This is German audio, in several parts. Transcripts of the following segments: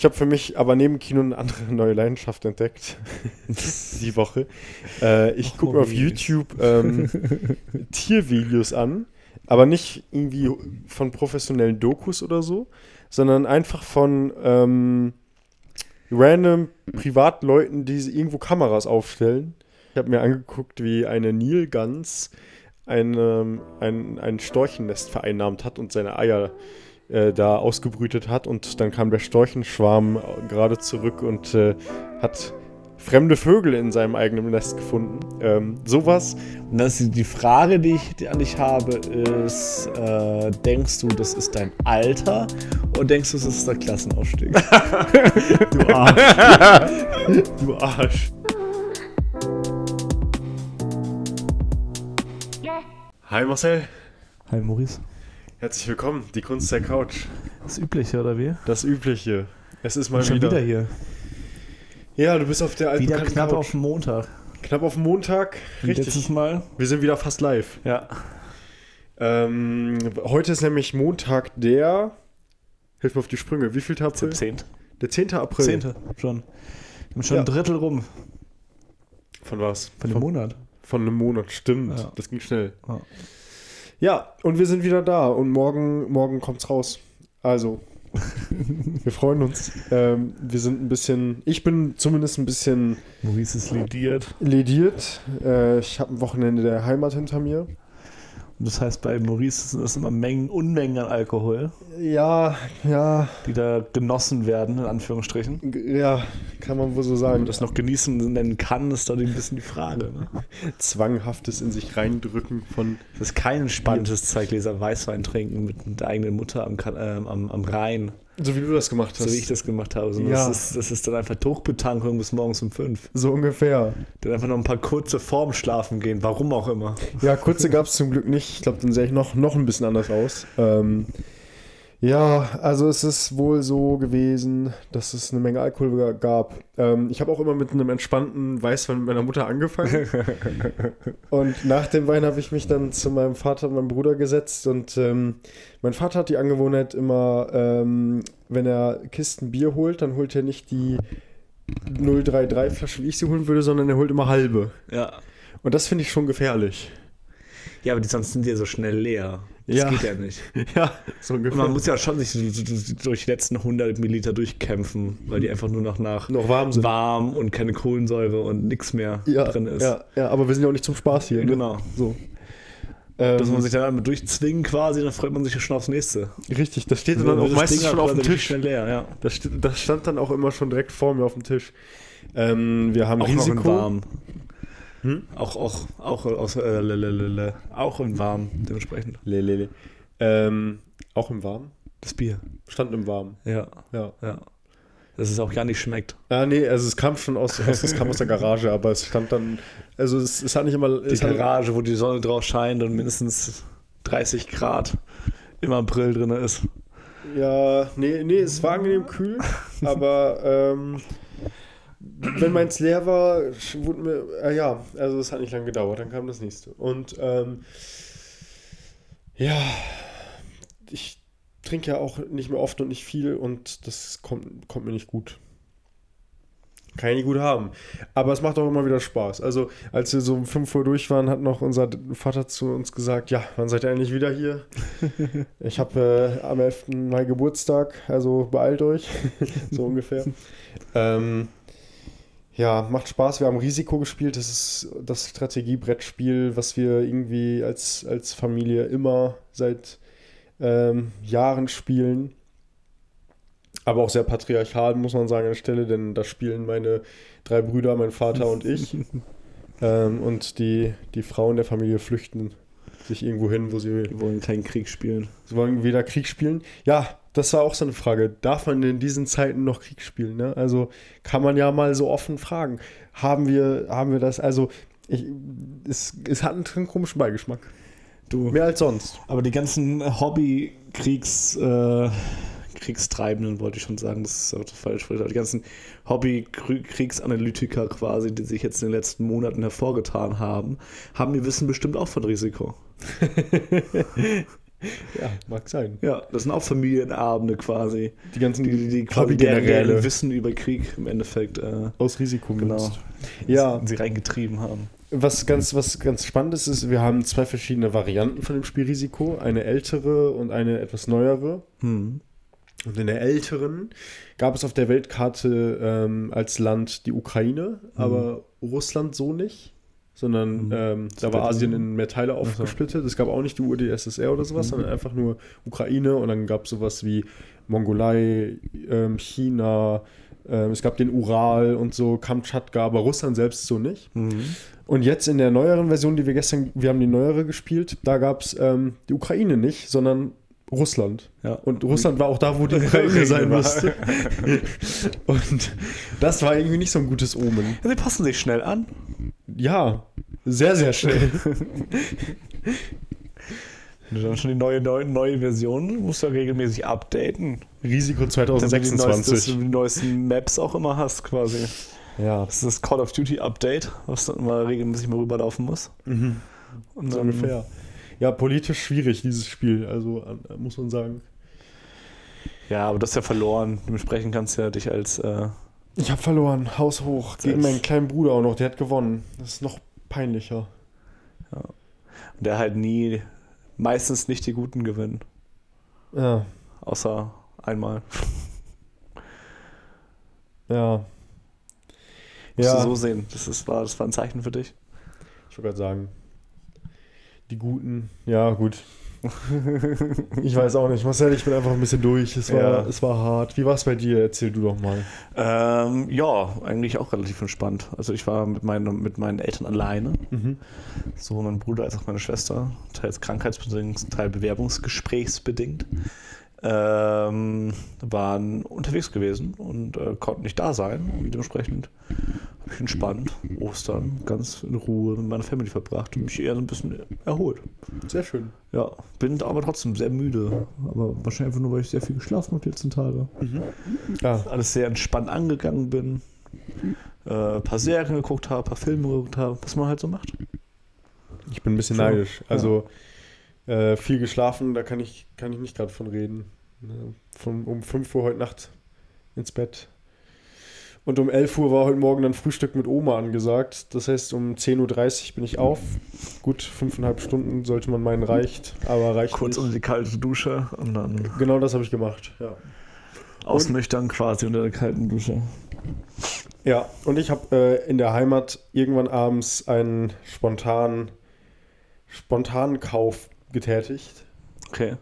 Ich habe für mich aber neben Kino eine andere neue Leidenschaft entdeckt. die Woche. Äh, ich gucke mir auf YouTube ähm, Tiervideos an, aber nicht irgendwie von professionellen Dokus oder so, sondern einfach von ähm, random Privatleuten, die irgendwo Kameras aufstellen. Ich habe mir angeguckt, wie eine Nilgans ein, ähm, ein, ein Storchennest vereinnahmt hat und seine Eier äh, da ausgebrütet hat. Und dann kam der Storchenschwarm gerade zurück und äh, hat fremde Vögel in seinem eigenen Nest gefunden. Ähm, sowas. Und das ist die Frage, die ich die an dich habe, ist, äh, denkst du, das ist dein Alter oder denkst du, das ist der Klassenausstieg? du Arsch. du Arsch. Hi Marcel. Hi Maurice. Herzlich willkommen, die Kunst der Couch. Das Übliche, oder wie? Das Übliche. Es ist mal Schon wieder. wieder hier. Ja, du bist auf der alten Wieder knapp Couch. auf den Montag. Knapp auf den Montag. Wie Letztes Richtig. Mal. Wir sind wieder fast live. Ja. Ähm, heute ist nämlich Montag der. Hilf mir auf die Sprünge. Wie viel April? Zehnte. Der 10. April. Zehnte. Schon. Wir haben schon Ja. ein Drittel rum Von was? von dem Monat. Von einem Monat, stimmt. Ja. Das ging schnell. Ja. Ja, und wir sind wieder da und morgen, morgen kommt's raus. Also, wir freuen uns. Ähm, wir sind ein bisschen, ich bin zumindest ein bisschen Maurice ist lidiert. lediert. Äh, ich habe ein Wochenende der Heimat hinter mir. Das heißt, bei Maurice sind das immer Mengen, Unmengen an Alkohol, Ja, ja, die da genossen werden, in Anführungsstrichen. ja, kann man wohl so Ob sagen. man das noch genießen nennen kann, ist da ein bisschen die Frage. Ne? zwanghaftes in sich reindrücken von. Das ist kein entspanntes Zeitgläser Weißwein trinken mit der eigenen Mutter am, ähm, am, am Rhein, So wie du das gemacht hast. so wie ich das gemacht habe. sondern Ja. Das, ist, das ist dann einfach Druckbetankung bis morgens um fünf. So ungefähr. Dann einfach noch ein paar kurze Formen schlafen gehen, warum auch immer. Ja, kurze gab es zum Glück nicht. Ich glaube, dann sähe ich noch, noch ein bisschen anders aus. Ähm, ja, also es ist wohl so gewesen, dass es eine Menge Alkohol gab. Ähm, ich habe auch immer mit einem entspannten Weißwein mit meiner Mutter angefangen. und nach dem Wein habe ich mich dann zu meinem Vater und meinem Bruder gesetzt. Und ähm, mein Vater hat die Angewohnheit immer, ähm, wenn er Kisten Bier holt, dann holt er nicht die 033 Flasche, wie ich sie holen würde, sondern er holt immer halbe. Ja. Und das finde ich schon gefährlich. Ja, aber die sonst sind ja so schnell leer. Das Ja. geht ja nicht. Ja, so Und ungefähr. man muss ja schon sich durch die letzten 100 Milliliter durchkämpfen, weil die einfach nur noch nach noch warm sind. warm und keine Kohlensäure und nichts mehr ja, drin ist. Ja, ja, aber wir sind ja auch nicht zum Spaß hier. Ne? Genau. So. Ähm, Dass man sich dann einmal durchzwingen quasi, dann freut man sich ja schon aufs nächste. richtig, das steht dann, Dann auch wird das meistens Ding schon auch auf dem Tisch. Schnell leer, ja. Das, das stand dann auch immer schon direkt vor mir auf dem Tisch. Ähm, wir haben Auch noch in Risiko. warm. Hm? Auch, auch, auch, aus, äh, lelelele. auch in warm, dementsprechend. Le, le, le. Ähm, auch im Warmen? Das Bier. Stand im Warmen. Ja, Ja. ja. Dass es auch gar nicht schmeckt. Ah, nee, also es kam schon aus, aus, es kam aus der Garage, aber es stand dann, also es, es hat nicht immer, Die Garage, wo die Sonne drauf scheint und mindestens 30 Grad im April drin ist. Ja, nee, nee, es war angenehm kühl, aber ähm, wenn meins leer war, wurde mir, äh, ja, also es hat nicht lange gedauert, dann kam das nächste. Und ähm, ja, ich trinke ja auch nicht mehr oft und nicht viel und das kommt, kommt mir nicht gut. Kann ich nicht gut haben. Aber es macht auch immer wieder Spaß. Also, als wir so um 5 Uhr durch waren, hat noch unser Vater zu uns gesagt: Ja, wann seid ihr eigentlich wieder hier? ich habe äh, am 11. Mai Geburtstag, also beeilt euch. so ungefähr. ähm, ja, macht Spaß. Wir haben Risiko gespielt. Das ist das Strategiebrettspiel, was wir irgendwie als, als Familie immer seit ähm, Jahren spielen. Aber auch sehr patriarchal, muss man sagen, an der Stelle, denn da spielen meine drei Brüder, mein Vater und ich. ähm, und die, die Frauen der Familie flüchten sich irgendwo hin, wo sie, Die wollen keinen Krieg spielen. sie wollen wieder Krieg spielen. Ja, das war auch so eine Frage. Darf man in diesen Zeiten noch Krieg spielen? Ne? Also kann man ja mal so offen fragen. Haben wir, haben wir das? Also ich, es, es hat einen komischen Beigeschmack. Du, Mehr als sonst. aber die ganzen Hobby-Kriegs... Äh, Kriegstreibenden wollte ich schon sagen, das ist auch falsch. aber Die ganzen Hobby-Kriegsanalytiker quasi, die sich jetzt in den letzten Monaten hervorgetan haben, haben ihr Wissen bestimmt auch von Risiko. Ja, mag sein. Ja, das sind auch Familienabende quasi. Die ganzen Die, die, die quasi deren, Wissen über Krieg im Endeffekt äh, aus Risiko Genau. genutzt. Ja, sie reingetrieben haben. was ganz, was ganz spannend ist, ist, wir haben zwei verschiedene Varianten von dem Spiel Risiko. Eine ältere und eine etwas neuere. Hm. Und in der älteren gab es auf der Weltkarte ähm, als Land die Ukraine, aber Russland so nicht. Sondern Mhm. ähm, da war Asien in mehr Teile aufgesplittet. Es gab auch nicht die UdSSR oder sowas, sondern einfach nur Ukraine und dann gab es sowas wie Mongolei, ähm, China, ähm, es gab den Ural und so, Kamtschatka, aber Russland selbst so nicht. Mhm. Und jetzt in der neueren Version, die wir gestern, wir haben die neuere gespielt, da gab es ähm, die Ukraine nicht, sondern Russland. Ja. Und Russland war auch da, wo die Ukraine sein musste. Und das war irgendwie nicht so ein gutes Omen. Ja, sie passen sich schnell an. Ja, sehr, sehr schnell. Dann schon die neue, neue, neue Version musst du ja regelmäßig updaten. Risiko Damit du die, neuesten, 2026. Maps auch immer hast quasi. Ja, Das ist das Call of Duty Update, was dann immer regelmäßig mal rüberlaufen muss. mhm. Und so ungefähr. Ja, politisch schwierig, dieses Spiel, also äh, muss man sagen. Ja, aber das ist ja verloren. Dementsprechend kannst du ja dich als äh, Ich habe verloren, Haus hoch, gegen meinen kleinen Bruder auch noch, der hat gewonnen. Das ist noch peinlicher. der halt nie, meistens nicht die Guten gewinnen. Ja, Außer einmal. ja. Musst Ja, du so sehen. Das, ist, war, das war ein Zeichen für dich. ich wollte gerade sagen, die Guten, ja gut. ich weiß auch nicht, Marcel, ich bin einfach ein bisschen durch. Es war, Ja. es war hart. Wie war es bei dir? Erzähl du doch mal. Ähm, ja, eigentlich auch relativ entspannt. Also ich war mit, meinen mit meinen Eltern alleine. Mhm. Sowohl mein Bruder als auch meine Schwester. Teils krankheitsbedingt, teils bewerbungsgesprächsbedingt. Ähm, waren unterwegs gewesen und äh, konnten nicht da sein. Und dementsprechend habe ich entspannt Ostern ganz in Ruhe mit meiner Family verbracht und mich eher so ein bisschen erholt. Sehr schön. Ja, bin aber trotzdem sehr müde. Aber wahrscheinlich einfach nur, weil ich sehr viel geschlafen habe die letzten Tage. Ja, Alles sehr entspannt angegangen bin. Äh, ein paar Serien geguckt habe, ein paar Filme geguckt habe, was man halt so macht. ich bin ein bisschen Schon, neidisch. Also äh, viel geschlafen, da kann ich, kann ich nicht gerade von reden. Ne, Von, um 5 Uhr heute Nacht ins Bett. Und um 11 Uhr war heute Morgen dann Frühstück mit Oma angesagt. Das heißt, um 10.30 Uhr bin ich auf. Gut, fünfeinhalb Stunden sollte man meinen reicht, aber reicht Kurz nicht. unter die kalte Dusche und dann Genau das habe ich gemacht, ja. ausnüchtern quasi unter der kalten Dusche. Ja, und ich habe äh, in der Heimat irgendwann abends einen spontanen, spontanen Kauf getätigt. Okay.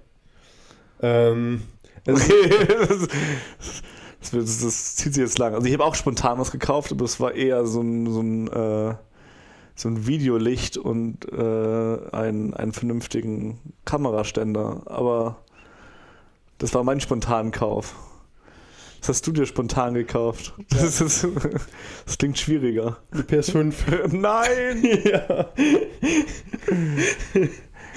Ähm, es, das, das, das, das zieht sich jetzt lang. Also ich habe auch spontan was gekauft, aber es war eher so ein, so ein, äh, so ein Videolicht und äh, ein, einen vernünftigen Kameraständer. Aber das war mein spontanen Kauf. Was hast du dir spontan gekauft? Das, ist, das klingt schwieriger. die PS5. Nein! ja.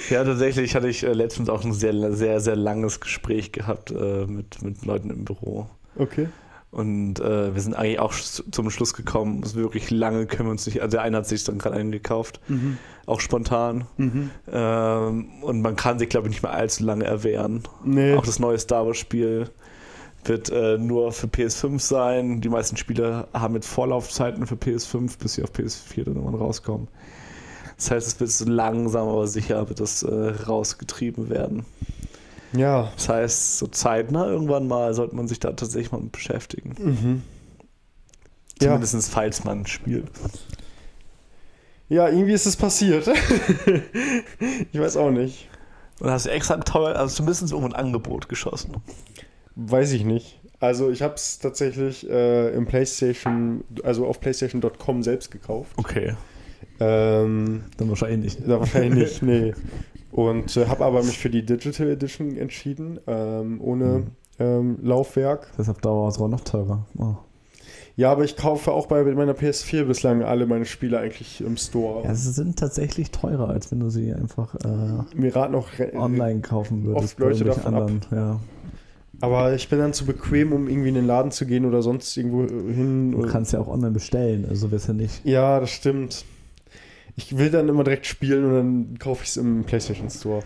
Ja, tatsächlich hatte ich äh, letztens auch ein sehr, sehr, sehr langes Gespräch gehabt äh, mit, mit Leuten im Büro. Okay. Und äh, wir sind eigentlich auch sch- zum Schluss gekommen, es wirklich lange können wir uns nicht. Also der eine hat sich dann gerade einen gekauft, Mhm. auch spontan. Mhm. Ähm, und man kann sich, glaube ich, nicht mehr allzu lange erwehren. Nee. Auch das neue Star Wars-Spiel wird äh, nur für PS5 sein. Die meisten Spiele haben jetzt Vorlaufzeiten für PS5, bis sie auf PS4 dann irgendwann rauskommen. Das heißt, es wird so langsam aber sicher wird das äh, rausgetrieben werden. Ja. Das heißt, so zeitnah irgendwann mal sollte man sich da tatsächlich mal mit beschäftigen. Mhm. Ja. Zumindest falls man spielt. ja, irgendwie ist es passiert. ich weiß auch nicht. Und hast du extra teuer, also zumindest irgendwo ein Angebot geschossen. Weiß ich nicht. Also ich habe es tatsächlich äh, im PlayStation, also auf PlayStation.com selbst gekauft. Okay. Ähm, Dann wahrscheinlich nicht. da wahrscheinlich nicht, nee. Und äh, habe aber mich für die Digital Edition entschieden, ähm, ohne Mhm. ähm, Laufwerk. Deshalb dauert es auch noch teurer. Oh. Ja, aber ich kaufe auch bei meiner PS4 bislang alle meine Spiele eigentlich im Store. Ja, sie sind tatsächlich teurer, als wenn du sie einfach äh, Mir raten auch online kaufen würdest. Oft Leute bei irgendwelchen davon Ja. Aber ich bin dann zu bequem, um irgendwie in den Laden zu gehen oder sonst irgendwo hin. Du kannst ja auch online bestellen, also es ja nicht. Ja, das stimmt. Ich will dann immer direkt spielen und dann kaufe ich es im PlayStation Store.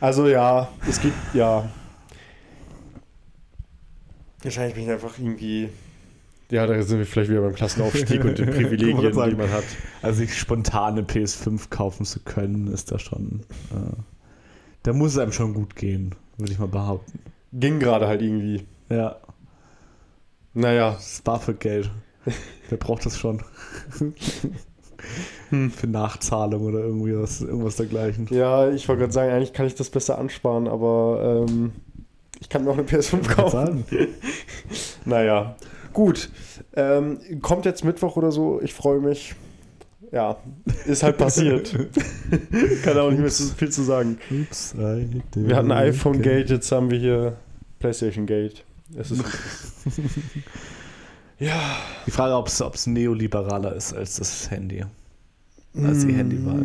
Also ja, es gibt, ja. Wahrscheinlich bin ich einfach irgendwie. Ja, da sind wir vielleicht wieder beim Klassenaufstieg und den Privilegien, sagen, die man hat. Also sich spontane PS5 kaufen zu können, ist da schon. Äh, da muss es einem schon gut gehen, würde ich mal behaupten. Ging gerade halt irgendwie. Ja, Naja, das BAföG-Geld. Wer braucht das schon? Hm. Für Nachzahlung oder irgendwie was, irgendwas dergleichen. ja, ich wollte gerade sagen, eigentlich kann ich das besser ansparen, aber ähm, ich kann mir auch eine PS5 kaufen. Naja, gut. Ähm, kommt jetzt Mittwoch oder so, ich freue mich. Ja, ist halt passiert. kann auch nicht mehr so viel zu sagen. Ups, Wir hatten it iPhone again. Gate, jetzt haben wir hier PlayStation Gate. Es ist. ja. Die Frage, ob es neoliberaler ist als das Handy. Als die Handywahl.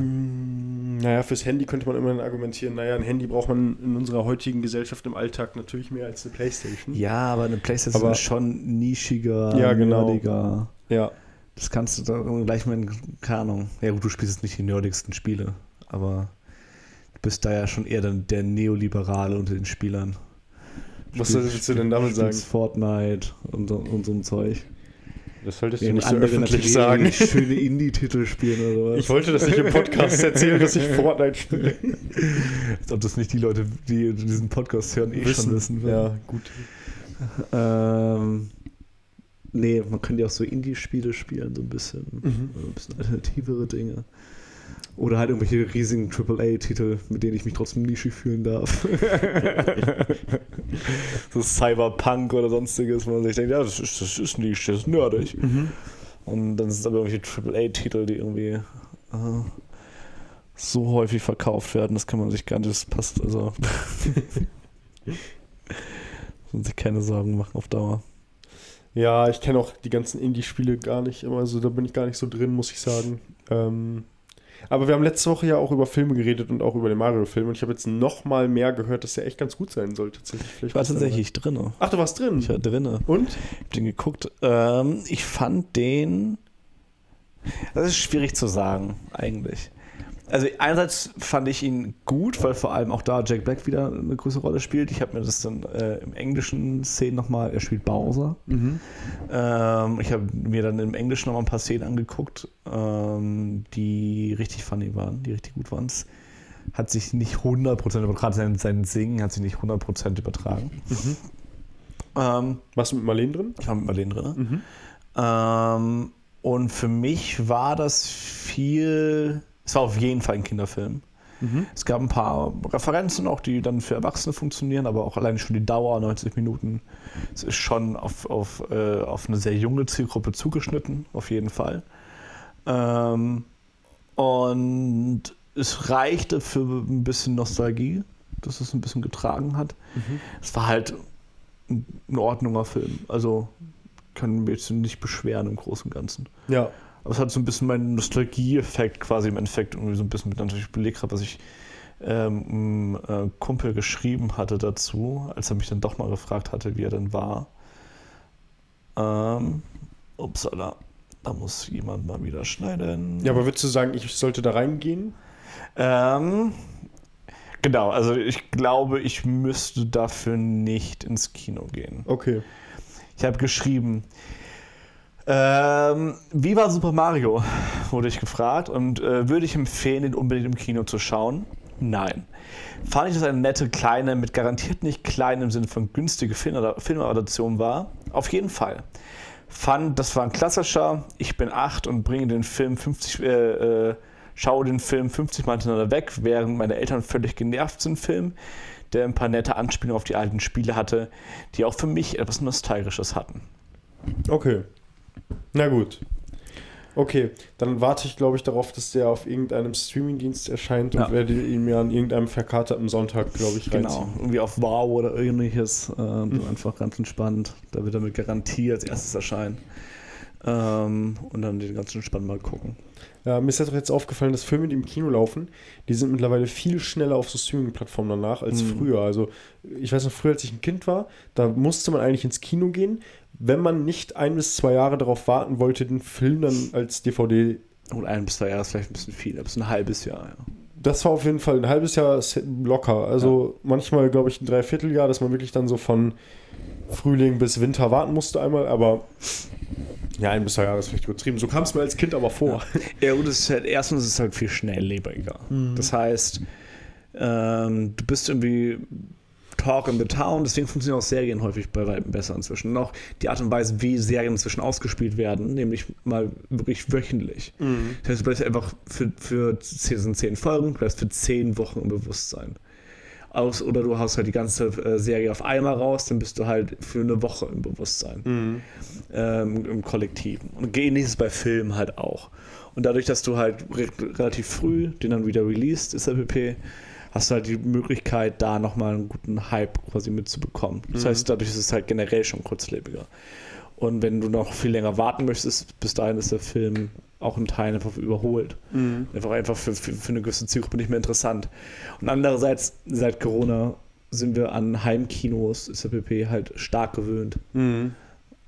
Naja, fürs Handy könnte man immerhin argumentieren, naja, ein Handy braucht man in unserer heutigen Gesellschaft im Alltag natürlich mehr als eine Playstation. Ja, aber eine Playstation Aber- ist schon nischiger, Ja, genau. nerdiger. Ja. Das kannst du da gleich mal, in- keine Ahnung. Ja gut, du spielst jetzt nicht die nerdigsten Spiele, aber du bist da ja schon eher dann der Neoliberale unter den Spielern. Was Spiel- willst du denn damit sagen? Fortnite und, so- und so ein Zeug. Das solltest du Während nicht so öffentlich sagen. schöne Indie-Titel spielen oder was. Ich wollte das nicht im Podcast erzählen, dass ich Fortnite spiele. Als ob das nicht die Leute, die diesen Podcast hören, eh schon wissen. Ja, gut. Ähm, nee, man könnte ja auch so Indie-Spiele spielen, so ein bisschen. Mhm. Ein bisschen alternativere Dinge. Oder halt irgendwelche riesigen AAA-Titel, mit denen ich mich trotzdem nischig fühlen darf. so Cyberpunk oder sonstiges, wo man sich denkt, ja, das ist, das ist Nische, das ist nerdig. Mhm. Und dann sind es aber irgendwelche AAA-Titel, die irgendwie äh, so häufig verkauft werden, das kann man sich gar nicht, das passt, also. muss man sich keine Sorgen machen auf Dauer. Ja, ich kenne auch die ganzen Indie-Spiele gar nicht immer, also da bin ich gar nicht so drin, muss ich sagen. Ähm, aber wir haben letzte Woche ja auch über Filme geredet und auch über den Mario-Film und ich habe jetzt noch mal mehr gehört, dass der echt ganz gut sein soll tatsächlich. Vielleicht Ich war tatsächlich drinne. dabei. Ach, du warst drin? Ich war drinne. Und? hab den geguckt. Ähm, ich fand den. Das ist schwierig zu sagen, eigentlich. Also einerseits fand ich ihn gut, weil vor allem auch da Jack Black wieder eine größere Rolle spielt. Ich habe mir das dann äh, im englischen Szenen nochmal, er spielt Bowser. Mhm. Ähm, ich habe mir dann im Englischen nochmal ein paar Szenen angeguckt, ähm, die richtig funny waren, die richtig gut waren. Hat sich nicht 100% übertragen, sein, sein Singen hat sich nicht 100% übertragen. Mhm. Ähm, Warst du mit Marlene drin? ich war mit Marlene drin. Mhm. Ähm, und für mich war das viel. Es war auf jeden Fall ein Kinderfilm. Mhm. Es gab ein paar Referenzen auch, die dann für Erwachsene funktionieren, aber auch alleine schon die Dauer, 90 Minuten. Es ist schon auf, auf, äh, auf eine sehr junge Zielgruppe zugeschnitten, auf jeden Fall. Ähm, und es reichte für ein bisschen Nostalgie, dass es ein bisschen getragen hat. Mhm. Es war halt ein ein ordentlicher Film. Also kann mich jetzt nicht beschweren im Großen und Ganzen. Ja. Aber es hat so ein bisschen meinen Nostalgie-Effekt quasi im Endeffekt irgendwie so ein bisschen mit natürlich belegt habe, was ich ähm, äh, Kumpel geschrieben hatte dazu, als er mich dann doch mal gefragt hatte, wie er denn war. Ähm, upsala, da muss jemand mal wieder schneiden. Ja, aber würdest du sagen, ich sollte da reingehen? Ähm, genau, also ich glaube, ich müsste dafür nicht ins Kino gehen. Okay. Ich habe geschrieben, ähm, wie war Super Mario? Wurde ich gefragt und äh, würde ich empfehlen, den unbedingt im Kino zu schauen? Nein. Fand ich, dass eine nette kleine, mit garantiert nicht klein im Sinne von günstige Film Filmadaption war? Auf jeden Fall. Fand, das war ein klassischer, ich bin acht und bringe den Film 50, äh, äh, schaue den Film 50 Mal hintereinander weg, während meine Eltern völlig genervt sind, Film, der ein paar nette Anspielungen auf die alten Spiele hatte, die auch für mich etwas Nostalgisches hatten. Okay. Na gut. Okay, dann warte ich, glaube ich, darauf, dass der auf irgendeinem Streamingdienst erscheint und Ja. werde ihn mir an irgendeinem verkaterten Sonntag, glaube ich, Genau, reinziehen. irgendwie auf Wow oder ähnliches. Ähm, Einfach ganz entspannt. Da wird er mit Garantie als erstes erscheinen. Ähm, und dann den ganz entspannt mal gucken. Ja, mir ist ja doch jetzt aufgefallen, dass Filme, die im Kino laufen, die sind mittlerweile viel schneller auf so Streaming-Plattformen danach als Mhm. früher. Also, ich weiß noch, früher, als ich ein Kind war, da musste man eigentlich ins Kino gehen, wenn man nicht ein bis zwei Jahre darauf warten wollte, den Film dann als DVD. Und ein bis zwei Jahre ist vielleicht ein bisschen viel, aber es ist ein halbes Jahr. Ja. das war auf jeden Fall ein halbes Jahr locker. Also manchmal, glaube ich, ein Dreivierteljahr, dass man wirklich dann so von Frühling bis Winter warten musste einmal, aber ja, ein bis zwei Jahre ist vielleicht übertrieben. So kam es mir als Kind aber vor. Ja, und es ist halt, erstens ist es halt viel schnelllebiger. Das heißt, ähm, du bist irgendwie Talk in the Town, deswegen funktionieren auch Serien häufig bei weitem besser inzwischen. Auch die Art und Weise, wie Serien inzwischen ausgespielt werden, nämlich mal wirklich wöchentlich. Das heißt, du bleibst einfach für, für sind zehn Folgen, du bleibst für zehn Wochen im Bewusstsein. Aus, oder du haust halt die ganze äh, Serie auf einmal raus, dann bist du halt für eine Woche im Bewusstsein. Ähm, Im Kollektiven. Und ähnlich ist es bei Filmen halt auch. Und dadurch, dass du halt re relativ früh den dann wieder released, ist der PP, hast du halt die Möglichkeit, da nochmal einen guten Hype quasi mitzubekommen. Das heißt, dadurch ist es halt generell schon kurzlebiger. Und wenn du noch viel länger warten möchtest, bis dahin ist der Film auch in Teilen einfach überholt. Einfach, einfach für, für, für eine gewisse Zielgruppe nicht mehr interessant. Und andererseits, seit Corona sind wir an Heimkinos, ist der PP halt stark gewöhnt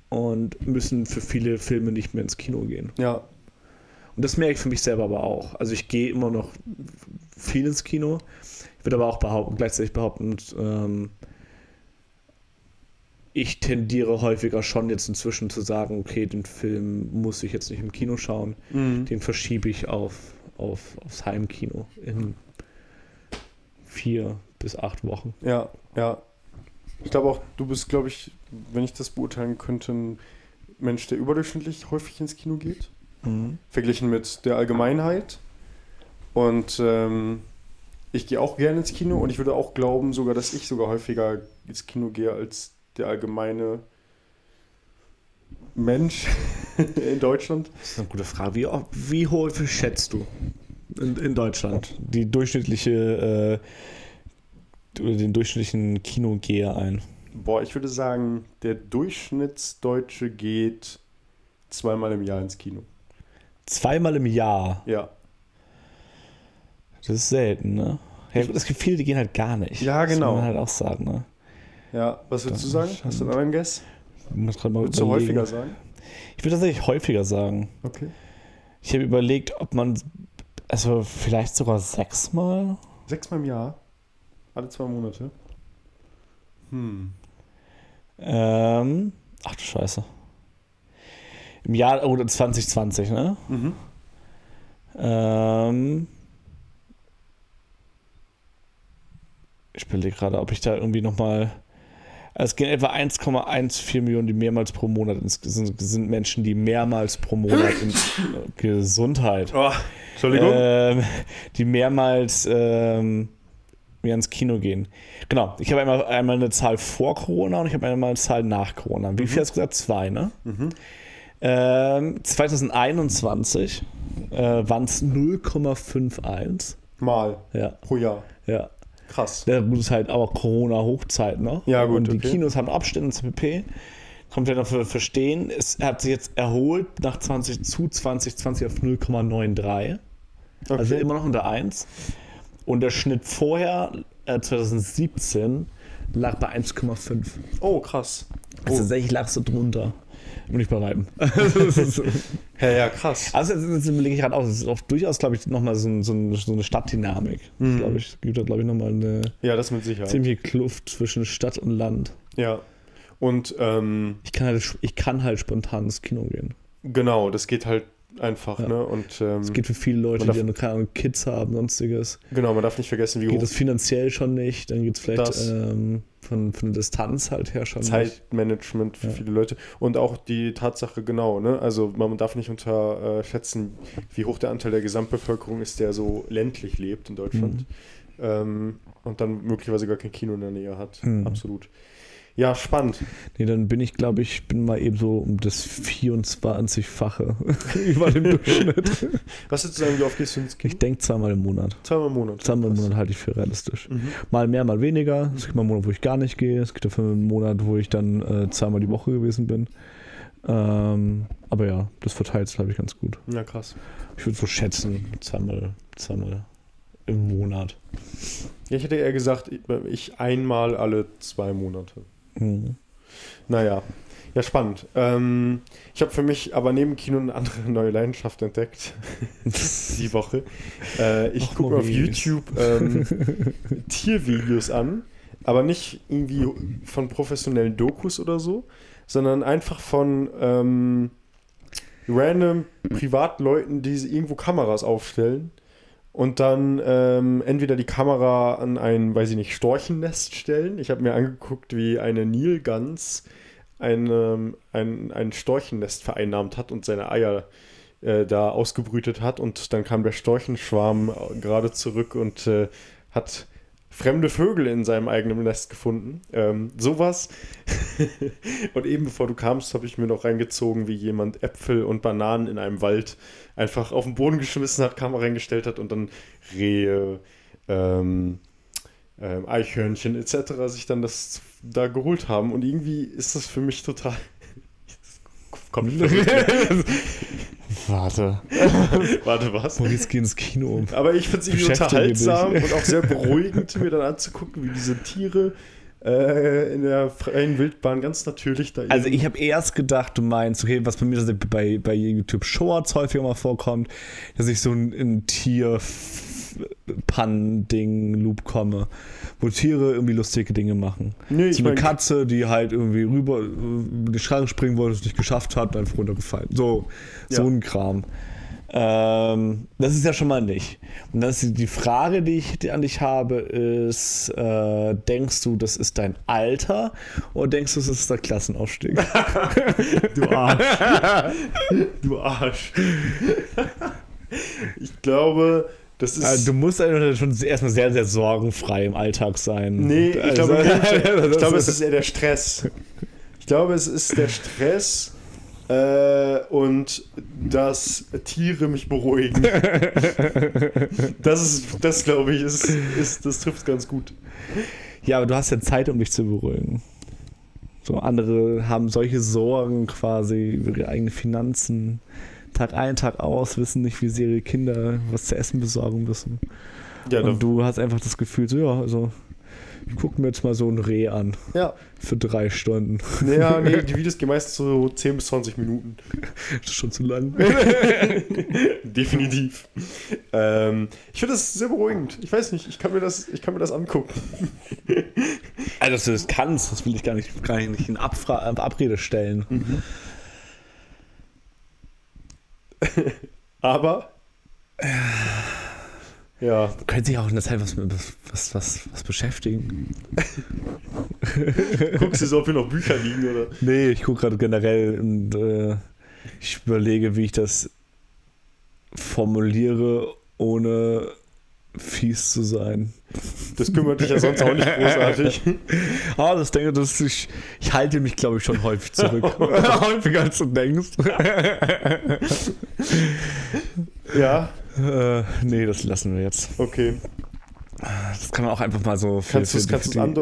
und müssen für viele Filme nicht mehr ins Kino gehen. Ja. Und das merke ich für mich selber aber auch. Also ich gehe immer noch viel ins Kino. Ich würde aber auch behaupten, gleichzeitig behaupten, ähm, ich tendiere häufiger schon jetzt inzwischen zu sagen, okay, den Film muss ich jetzt nicht im Kino schauen. Den verschiebe ich auf, auf, aufs Heimkino in vier bis acht Wochen. Ja, ja. Ich glaube auch, du bist, glaube ich, wenn ich das beurteilen könnte, ein Mensch, der überdurchschnittlich häufig ins Kino geht. Verglichen mit der Allgemeinheit. Und ähm, ich gehe auch gerne ins Kino und ich würde auch glauben, sogar, dass ich sogar häufiger ins Kino gehe als der allgemeine Mensch in Deutschland. Das ist eine gute Frage. Wie, wie häufig schätzt du in, in Deutschland die durchschnittliche äh, oder den durchschnittlichen Kinogeher ein? Boah, ich würde sagen, der Durchschnittsdeutsche geht zweimal im Jahr ins Kino. Zweimal im Jahr. Ja. Das ist selten, ne? Ja, gut, es gibt viele, die gehen halt gar nicht. Ja, genau. Das muss man halt auch sagen, ne? Ja, was würdest du sagen? Hast du einen anderen Guess? Ich muss gerade mal Würdest du häufiger sagen? Ich würde tatsächlich häufiger sagen. Okay. Ich habe überlegt, ob man, also vielleicht sogar sechsmal. Sechsmal im Jahr? Alle zwei Monate? Hm. Ähm, ach du Scheiße. Im Jahr, oder 2020, ne? Mhm. Ähm, ich überlege gerade, ob ich da irgendwie nochmal. Es gehen etwa 1,14 Millionen, die mehrmals pro Monat ins, sind, sind Menschen, die mehrmals pro Monat in Gesundheit, Oh, Entschuldigung. ähm, die mehrmals ähm, mehr ins Kino gehen. Genau, ich habe einmal, einmal eine Zahl vor Corona und ich habe einmal eine Zahl nach Corona. Wie viel hast du gesagt? Zwei, ne? Ähm, 2021 äh, waren es 0,51. Mal Ja, pro Jahr. ja. Krass. Ja, gut, ist halt auch Corona-Hochzeit, ne? Ja, gut, Und die okay. Kinos haben Abstände ins PP. Kommt ja noch für verstehen. Es hat sich jetzt erholt nach 20 zu 2020 auf 0,93. Okay. Also immer noch unter 1. Und der Schnitt vorher, äh, 2017, lag bei 1,5. oh, krass. Also Oh. tatsächlich lag es so drunter. Und nicht bei weitem. Ja, ja, krass. Also jetzt überlege ich gerade auch, es ist auch durchaus, glaube ich, nochmal so, so, so eine Stadtdynamik. Mhm. Glaube ich, es gibt da, glaube ich, nochmal eine Ja, das mit Sicherheit. ziemliche Kluft zwischen Stadt und Land. Ja. Und ähm, Ich kann halt, ich kann halt spontan ins Kino gehen. genau, das geht halt einfach, Ja. ne? Und ähm, Es geht für viele Leute, Man die darf- ja keine Ahnung, Kids haben, sonstiges. genau, man darf nicht vergessen, wie Geht hoch es finanziell schon nicht, dann geht es vielleicht ähm, von, von der Distanz halt her schon nicht. Zeitmanagement für Ja. viele Leute und auch die Tatsache genau, ne? Also man darf nicht unterschätzen, wie hoch der Anteil der Gesamtbevölkerung ist, der so ländlich lebt in Deutschland Mhm. ähm, und dann möglicherweise gar kein Kino in der Nähe hat. Mhm. Absolut. Ja, spannend. Nee, dann bin ich, glaube ich, bin mal eben so um das 24-fache über dem Durchschnitt. Was du sagen, wie oft gehst du ins Kino? Ich denke zweimal im Monat. Zweimal im Monat. Zweimal im. Monat halte ich für realistisch. Mhm. Mal mehr, mal weniger. Es gibt mal einen Monat, wo ich gar nicht gehe. Es gibt dafür einen Monat, wo ich dann äh, zweimal die Woche gewesen bin. Ähm, aber ja, das verteilt es, glaube ich, ganz gut. Ja, krass. Ich würde so schätzen, zweimal, zweimal im Monat. Ja, ich hätte eher gesagt, ich einmal alle zwei Monate. Mhm. Naja. Ja, spannend. Ähm, ich habe für mich aber neben Kino eine andere neue Leidenschaft entdeckt. die Woche. Äh, ich gucke auf YouTube ähm, Tiervideos an, aber nicht irgendwie von professionellen Dokus oder so, sondern einfach von ähm, random Privatleuten, die irgendwo Kameras aufstellen und dann ähm, entweder die Kamera an ein, weiß ich nicht, Storchennest stellen. Ich habe mir angeguckt, wie eine Nilgans ein, ähm, ein, ein Storchennest vereinnahmt hat und seine Eier äh, da ausgebrütet hat. Und dann kam der Storchenschwarm gerade zurück und äh, hat fremde Vögel in seinem eigenen Nest gefunden. Ähm, sowas. und eben bevor du kamst, habe ich mir noch reingezogen, wie jemand Äpfel und Bananen in einem Wald einfach auf den Boden geschmissen hat, Kamera reingestellt hat und dann Rehe, ähm, ähm, Eichhörnchen etc. sich dann das da geholt haben. Und irgendwie ist das für mich total. Kommt Warte. Warte, was? Maurice, geh ins Kino. Aber ich finde es irgendwie unterhaltsam und auch sehr beruhigend, mir dann anzugucken, wie diese Tiere äh, in der freien Wildbahn ganz natürlich da Also ich habe erst gedacht, du meinst, okay, was bei mir bei, bei YouTube Shorts häufiger mal vorkommt, dass ich so ein, ein Tier Pan-Ding-Loop komme, wo Tiere irgendwie lustige Dinge machen. Nee, so eine Katze, die halt irgendwie rüber in äh, die Schrank springen wollte, es nicht geschafft hat, einfach runtergefallen. So, ja. so ein Kram. Ähm, das ist ja schon mal nicht. Und das ist die Frage, die ich an dich habe, ist: äh, Denkst du, das ist dein Alter oder denkst du, das ist der Klassenaufstieg? du Arsch. du Arsch. ich glaube, das ist also du musst also schon erstmal sehr, sehr sorgenfrei im Alltag sein. Nee, ich also, glaube, ich glaube es ist eher der Stress. Ich glaube, es ist der Stress äh, und dass Tiere mich beruhigen. das ist, das glaube ich, ist, ist, das trifft ganz gut. Ja, aber du hast ja Zeit, um dich zu beruhigen. So andere haben solche Sorgen quasi über ihre eigenen Finanzen. Tag ein, Tag aus, wissen nicht, wie sie ihre Kinder was zu essen besorgen müssen. Ja, und du hast einfach das Gefühl, so, ja, also ich gucke mir jetzt mal so ein Reh an. Ja. Für drei Stunden. Naja, nee, die Videos gehen meistens so 10 bis 20 Minuten. Das ist schon zu lang. Definitiv. Ähm, ich finde das sehr beruhigend. Ich weiß nicht, ich kann mir das, ich kann mir das angucken. Also, dass du das kannst, das will ich gar nicht, gar nicht in Abfra Abrede stellen. Mhm. Aber. Ja. Du könntest dich auch in der Zeit was, was, was, was beschäftigen. Guckst du so, ob hier noch Bücher liegen, oder? Nee, ich gucke gerade generell und äh, ich überlege, wie ich das formuliere, ohne fies zu sein. Das kümmert dich ja sonst auch nicht großartig. ah, das denke dass ich, ich halte mich, glaube ich, schon häufig zurück. Häufiger als du denkst. ja. Äh, nee, das lassen wir jetzt. Okay. Das kann man auch einfach mal so. Für, kannst du es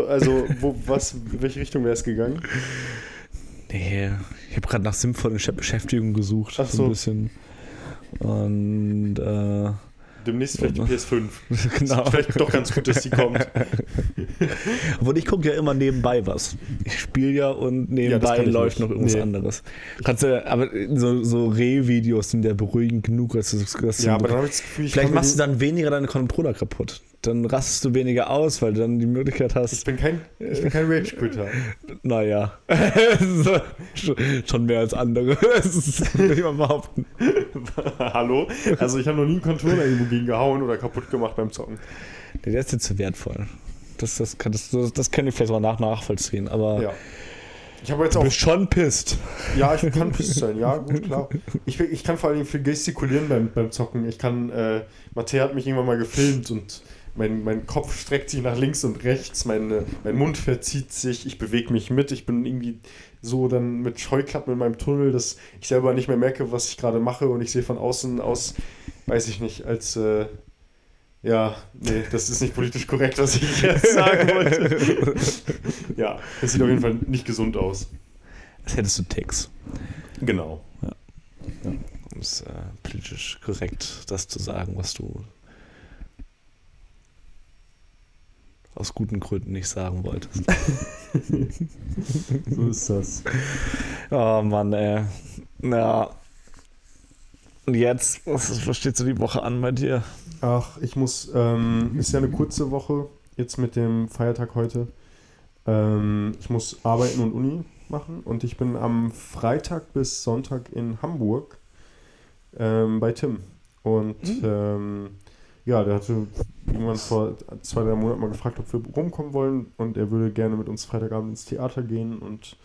also wo, was, in welche Richtung wäre es gegangen? Nee, ich habe gerade nach sinnvollen Beschäftigung gesucht. Ach so. so ein bisschen. Und äh, Demnächst vielleicht die PS5. Genau. Ist vielleicht doch ganz gut, dass die kommt. Obwohl ich gucke ja immer nebenbei was. Ich spiele ja und nebenbei ja, läuft nicht. noch irgendwas nee. anderes. Kannst du, aber so, so Reh-Videos sind ja beruhigend genug, dass du, dass Ja, aber dann habe ich das Gefühl, ich Vielleicht machst du dann weniger deine Controller kaputt dann rastest du weniger aus, weil du dann die Möglichkeit hast. Ich bin kein, ich bin kein Rage-Quitter. naja. Schon mehr als andere. Das will ich mal behaupten. Hallo? Also ich habe noch nie einen Controller irgendwo gegen gehauen oder kaputt gemacht beim Zocken. Der ist jetzt zu wertvoll. Das, das, kann, das, das kann ich vielleicht mal nach nachvollziehen, aber. Ja. Ich habe jetzt auch. Du bist schon pisst. Ja, ich kann pisst sein, ja, gut, klar. Ich, ich kann vor allem viel gestikulieren beim, beim Zocken. Ich kann, äh, Matthäa hat mich irgendwann mal gefilmt und mein, mein Kopf streckt sich nach links und rechts, meine, mein Mund verzieht sich, ich bewege mich mit, ich bin irgendwie so dann mit Scheuklappen in meinem Tunnel, dass ich selber nicht mehr merke, was ich gerade mache und ich sehe von außen aus, weiß ich nicht, als äh, ja, nee, das ist nicht politisch korrekt, was ich jetzt sagen wollte. ja, das sieht auf jeden Fall nicht gesund aus. Als hättest du Ticks. Genau. Ja. ja. Um es äh, politisch korrekt das zu sagen, was du aus guten Gründen nicht sagen wolltest. so ist das. Oh Mann, ey. Ja. Und jetzt, was, was steht so die Woche an bei dir? Ach, ich muss, ähm, ist ja eine kurze Woche, jetzt mit dem Feiertag heute. Ähm, ich muss arbeiten und Uni machen und ich bin am Freitag bis Sonntag in Hamburg ähm, bei Tim. Und Mhm. Ja, der hatte irgendwann vor zwei, drei Monaten mal gefragt, ob wir rumkommen wollen und er würde gerne mit uns Freitagabend ins Theater gehen und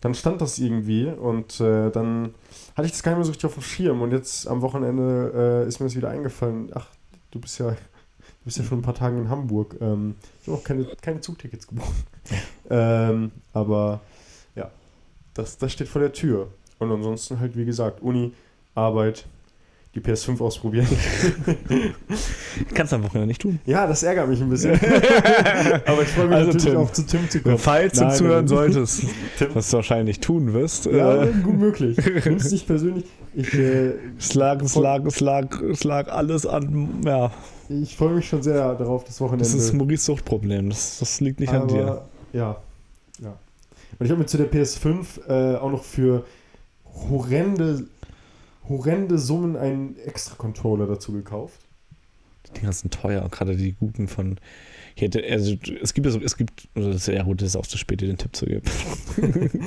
dann stand das irgendwie und äh, dann hatte ich das gar nicht mehr so richtig auf dem Schirm und jetzt am Wochenende äh, ist mir das wieder eingefallen. Ach, du bist ja, du bist ja schon ein paar Tage in Hamburg. Ähm, ich habe auch keine, keine Zugtickets gebucht. ähm, aber ja, das, das steht vor der Tür. Und ansonsten halt, wie gesagt, Uni, Arbeit, die PS5 ausprobieren. Kannst du am Wochenende nicht tun. ja, das ärgert mich ein bisschen. aber ich freue mich Also, natürlich Tim, auch zu Tim zu kommen. Falls du Nein, zuhören nein. solltest, Tim. was du wahrscheinlich tun wirst, Ja, äh, gut möglich. Nimm's nicht persönlich. Ich, äh, es lag, es lag, es lag, es lag alles an, ja, ich freue mich schon sehr darauf, das Wochenende. das ist Maurice Suchtproblem, das, das liegt nicht an dir. Aber, Ja, ja. Und ich habe mir zu der PS5 äh, auch noch für horrende, horrende Summen einen extra Controller dazu gekauft. Die Dinger sind teuer, gerade die guten von. Hätte, also es gibt ja so, es gibt, das ist ja gut, das ist auch zu spät, dir den Tipp zu geben.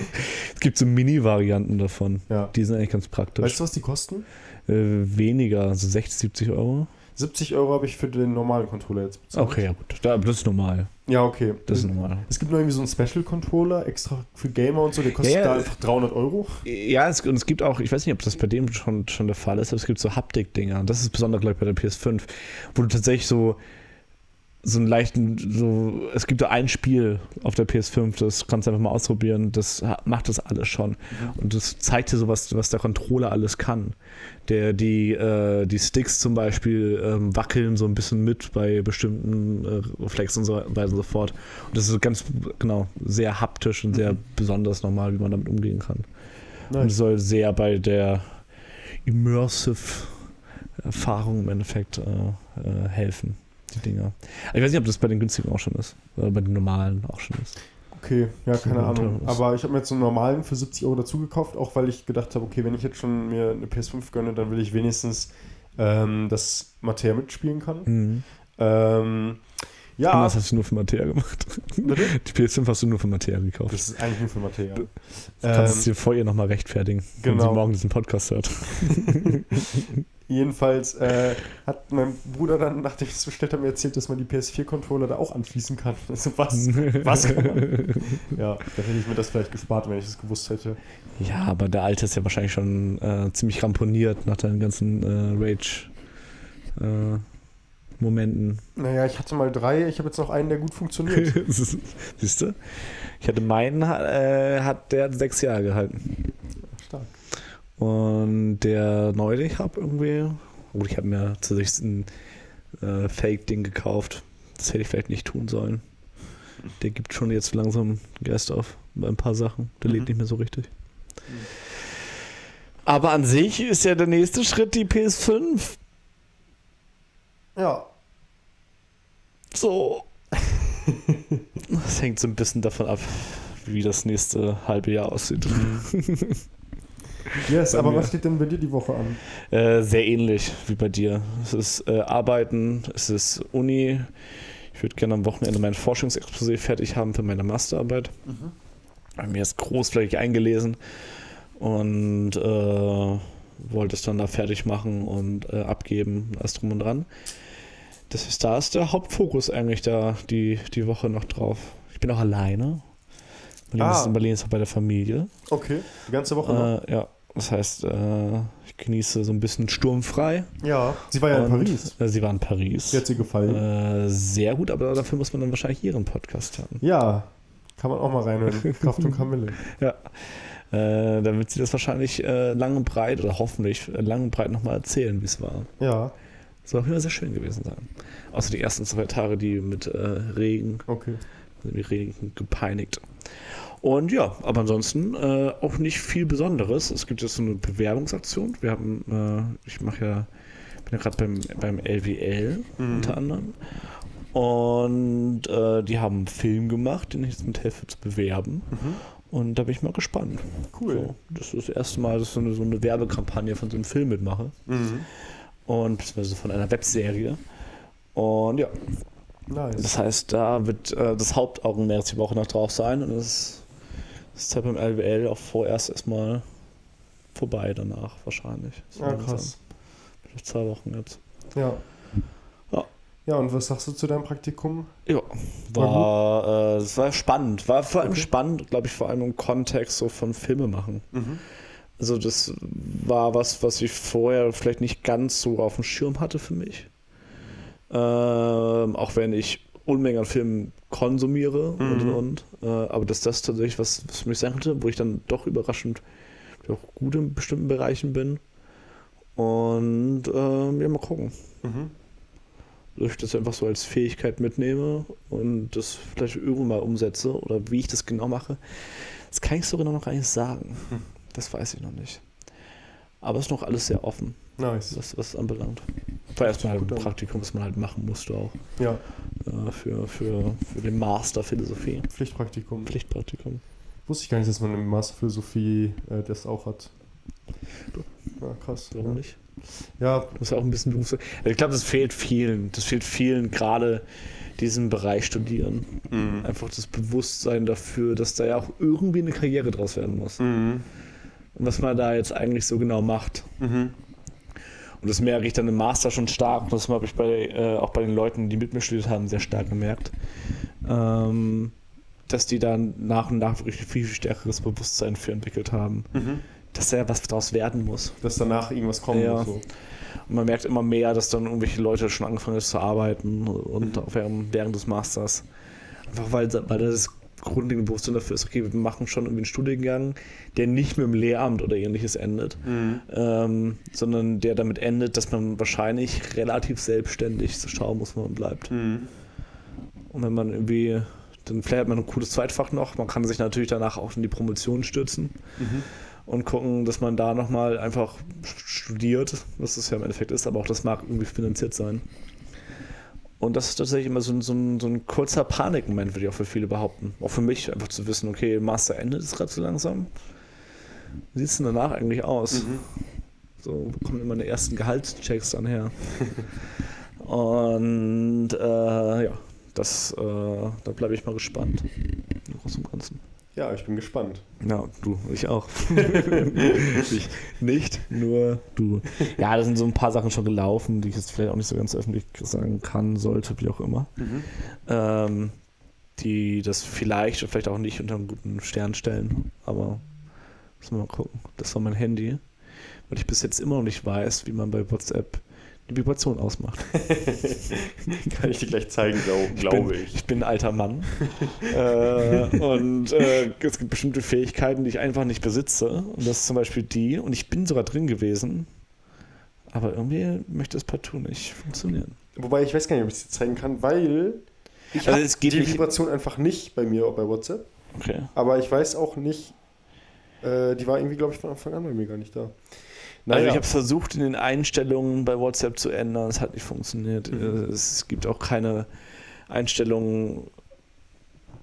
es gibt so Mini-Varianten davon. Ja. Die sind eigentlich ganz praktisch. Weißt du, was die kosten? äh, weniger, so 60, 70 Euro. 70 Euro habe ich für den normalen Controller jetzt bezahlt. Okay, ja gut. Da, das ist normal. Ja, okay. Das ist normal. es gibt noch irgendwie so einen Special-Controller, extra für Gamer und so, der kostet Ja, ja. da einfach 300 Euro. Ja, es, und es gibt auch, ich weiß nicht, ob das bei dem schon, schon der Fall ist, aber es gibt so Haptik-Dinger. Das ist besonders, glaube ich, bei der PS5, wo du tatsächlich so so einen leichten, so, es gibt da ein Spiel auf der PS5, das kannst du einfach mal ausprobieren, das macht das alles schon. Und das zeigt dir so, was, was der Controller alles kann. Der, die, äh, die Sticks zum Beispiel ähm, wackeln so ein bisschen mit bei bestimmten äh, Reflexen und so weiter und so fort. Und das ist ganz, genau, sehr haptisch und sehr besonders normal, wie man damit umgehen kann. Und Nice. soll sehr bei der Immersive Erfahrung im Endeffekt äh, äh, helfen, die Dinger. Ich weiß nicht, ob das bei den günstigen auch schon ist. Oder bei den normalen auch schon ist. Okay, ja, keine ein Ahnung. Aber ich habe mir jetzt einen normalen für 70 Euro dazu gekauft, auch weil ich gedacht habe, okay, wenn ich jetzt schon mir eine PS5 gönne, dann will ich wenigstens ähm, das Materia mitspielen kann. Mhm. Ähm, Ja. ja, Das hast du nur für Materia gemacht. Bitte? Die PS5 hast du nur für Materia gekauft. das ist eigentlich nur für Materia. Du kannst es Ähm, dir vor ihr nochmal rechtfertigen, wenn genau. sie morgen diesen Podcast hört. jedenfalls äh, hat mein Bruder dann, nachdem ich es bestellt habe, mir erzählt, dass man die PS4-Controller da auch anschließen kann. Also was? Was kann man? Ja, dann hätte ich mir das vielleicht gespart, wenn ich es gewusst hätte. Ja, aber der Alte ist ja wahrscheinlich schon äh, ziemlich ramponiert nach deinen ganzen äh, Rage-Momenten. Naja, ich hatte mal drei, ich habe jetzt noch einen, der gut funktioniert. Siehst du? Ich hatte meinen, äh, hat der hat sechs Jahre gehalten. Stark. Und der neue, den ich habe, irgendwie. Gut, ich habe mir tatsächlich ein äh, Fake-Ding gekauft. Das hätte ich vielleicht nicht tun sollen. Der gibt schon jetzt langsam Geist auf bei ein paar Sachen. Der Mhm. lebt nicht mehr so richtig. Aber an sich ist ja der nächste Schritt die PS5. Ja, So. Das hängt so ein bisschen davon ab, wie das nächste halbe Jahr aussieht. yes, Bei aber mir. was steht denn bei dir die Woche an? Äh, sehr ähnlich wie bei dir. Es ist äh, Arbeiten, es ist Uni. Ich würde gerne am Wochenende mein Forschungsexposé fertig haben für meine Masterarbeit. Habe mir jetzt großflächig eingelesen und äh, wollte es dann da fertig machen und äh, abgeben, alles drum und dran. Das ist, da ist der Hauptfokus eigentlich da die, die Woche noch drauf. Ich bin auch alleine. Berlin, Ah. ist, Berlin ist auch bei der Familie. Okay, die ganze Woche noch? Äh, ja, das heißt, äh, ich genieße so ein bisschen sturmfrei. Ja, sie war ja in Paris. Äh, sie war in Paris. Wie hat sie gefallen? Äh, sehr gut, aber dafür muss man dann wahrscheinlich ihren Podcast hören. Ja, kann man auch mal reinhören. Kraft und Kamille. Ja. Äh, dann wird sie das wahrscheinlich äh, lang und breit oder hoffentlich äh, lang und breit nochmal erzählen, wie es war. Ja, Soll auf jeden Fall sehr schön gewesen sein. Außer die ersten zwei Tage, die mit Regen, okay. mit Regen gepeinigt. Und ja, aber ansonsten äh, auch nicht viel Besonderes. Es gibt jetzt so eine Bewerbungsaktion. Wir haben, äh, ich mache ja, bin ja gerade beim, beim LWL Mhm. unter anderem. Und äh, die haben einen Film gemacht, den ich jetzt mit helfe zu bewerben. Und da bin ich mal gespannt. Cool. So, das ist das erste Mal, dass ich so eine, so eine Werbekampagne von so einem Film mitmache. Mhm. Und beziehungsweise von einer Webserie. Und ja, Nice. das heißt, da wird äh, das Hauptaugenmerk die Woche noch drauf sein. Und das, das ist halt beim LWL auch vorerst erstmal vorbei danach wahrscheinlich. So ja, langsam. krass. Vielleicht zwei Wochen jetzt. Ja. Ja. Ja, und was sagst du zu deinem Praktikum? Ja, war, äh, es war spannend. War vor allem Okay. spannend, glaube ich, vor allem im Kontext so von Filme machen. Mhm. Also das war was, was ich vorher vielleicht nicht ganz so auf dem Schirm hatte für mich. Ähm, auch wenn ich Unmengen an Filmen konsumiere und Mhm. und und. Äh, aber dass das tatsächlich was, was für mich sein könnte, wo ich dann doch überraschend auch gut in bestimmten Bereichen bin. Und ähm, ja, mal gucken. Mhm. Dass ich das einfach so als Fähigkeit mitnehme und das vielleicht irgendwann mal umsetze oder wie ich das genau mache, das kann ich so genau noch gar nicht sagen. Hm. Das weiß ich noch nicht. Aber es ist noch alles sehr offen, Nice. was was anbelangt. War erstmal halt ein. Praktikum, was man halt machen musste auch Ja, äh, für, für, für den Master Philosophie. Pflichtpraktikum. Pflichtpraktikum. Wusste ich gar nicht, dass man im Master Philosophie äh, das auch hat. Ja, krass. Warum ja. nicht? Ja, Du musst ja auch ein bisschen Berufs... Also ich glaube, das fehlt vielen. Das fehlt vielen gerade diesen Bereich studieren. mhm. Einfach das Bewusstsein dafür, dass da ja auch irgendwie eine Karriere draus werden muss. Mhm. Und was man da jetzt eigentlich so genau macht. Mhm. Und das merke ich dann im Master schon stark. Und das habe ich bei, äh, auch bei den Leuten, die mit mir studiert haben, sehr stark gemerkt. Ähm, dass die dann nach und nach wirklich viel, viel stärkeres Bewusstsein für entwickelt haben. Mhm. Dass da ja was draus werden muss. Dass danach irgendwas kommt. Ja. und So. Und man merkt immer mehr, dass dann irgendwelche Leute schon angefangen haben zu arbeiten und Mhm. während, während des Masters. Einfach weil, weil das grundlegende Bewusstsein dafür ist, okay, wir machen schon irgendwie einen Studiengang, der nicht mit dem Lehramt oder ähnliches endet, Mhm. ähm, sondern der damit endet, dass man wahrscheinlich relativ selbstständig so schauen muss, wo man bleibt. Mhm. Und wenn man irgendwie, dann vielleicht hat man ein cooles Zweitfach noch, man kann sich natürlich danach auch in die Promotion stürzen Mhm. und gucken, dass man da nochmal einfach studiert, was es ja im Endeffekt ist, aber auch das mag irgendwie finanziert sein. Und das ist tatsächlich immer so ein, so ein, so ein kurzer Panikmoment, würde ich auch für viele behaupten. Auch für mich, einfach zu wissen, okay, Master endet ist gerade so langsam. Wie sieht es denn danach eigentlich aus? Mhm. So, kommen immer die ersten Gehaltschecks dann her? Und äh, ja, das, äh, da bleibe ich mal gespannt. Im Großen und Ganzen. Ja, ich bin gespannt. Ja, du, ich auch. ich nicht, nur du. Ja, da sind so ein paar Sachen schon gelaufen, die ich jetzt vielleicht auch nicht so ganz öffentlich sagen kann, sollte, wie auch immer. Mhm. Ähm, die das vielleicht oder vielleicht auch nicht unter einen guten Stern stellen. Aber müssen wir mal gucken. Das war mein Handy. Weil ich bis jetzt immer noch nicht weiß, wie man bei WhatsApp die Vibration ausmacht. Kann ich dir gleich zeigen, glaub, glaube bin, ich. Ich bin ein alter Mann. äh, und äh, es gibt bestimmte Fähigkeiten, die ich einfach nicht besitze. Und das ist zum Beispiel die. Und ich bin sogar drin gewesen. Aber irgendwie möchte es partout nicht funktionieren. Wobei ich weiß gar nicht, ob ich es dir zeigen kann, weil ich Also es geht die nicht- Vibration einfach nicht bei mir bei WhatsApp. Okay. Aber ich weiß auch nicht, äh, die war irgendwie, glaube ich, von Anfang an bei mir gar nicht da. Also Naja. ich habe versucht, in den Einstellungen bei WhatsApp zu ändern. Es hat nicht funktioniert. Mhm. Es gibt auch keine Einstellungen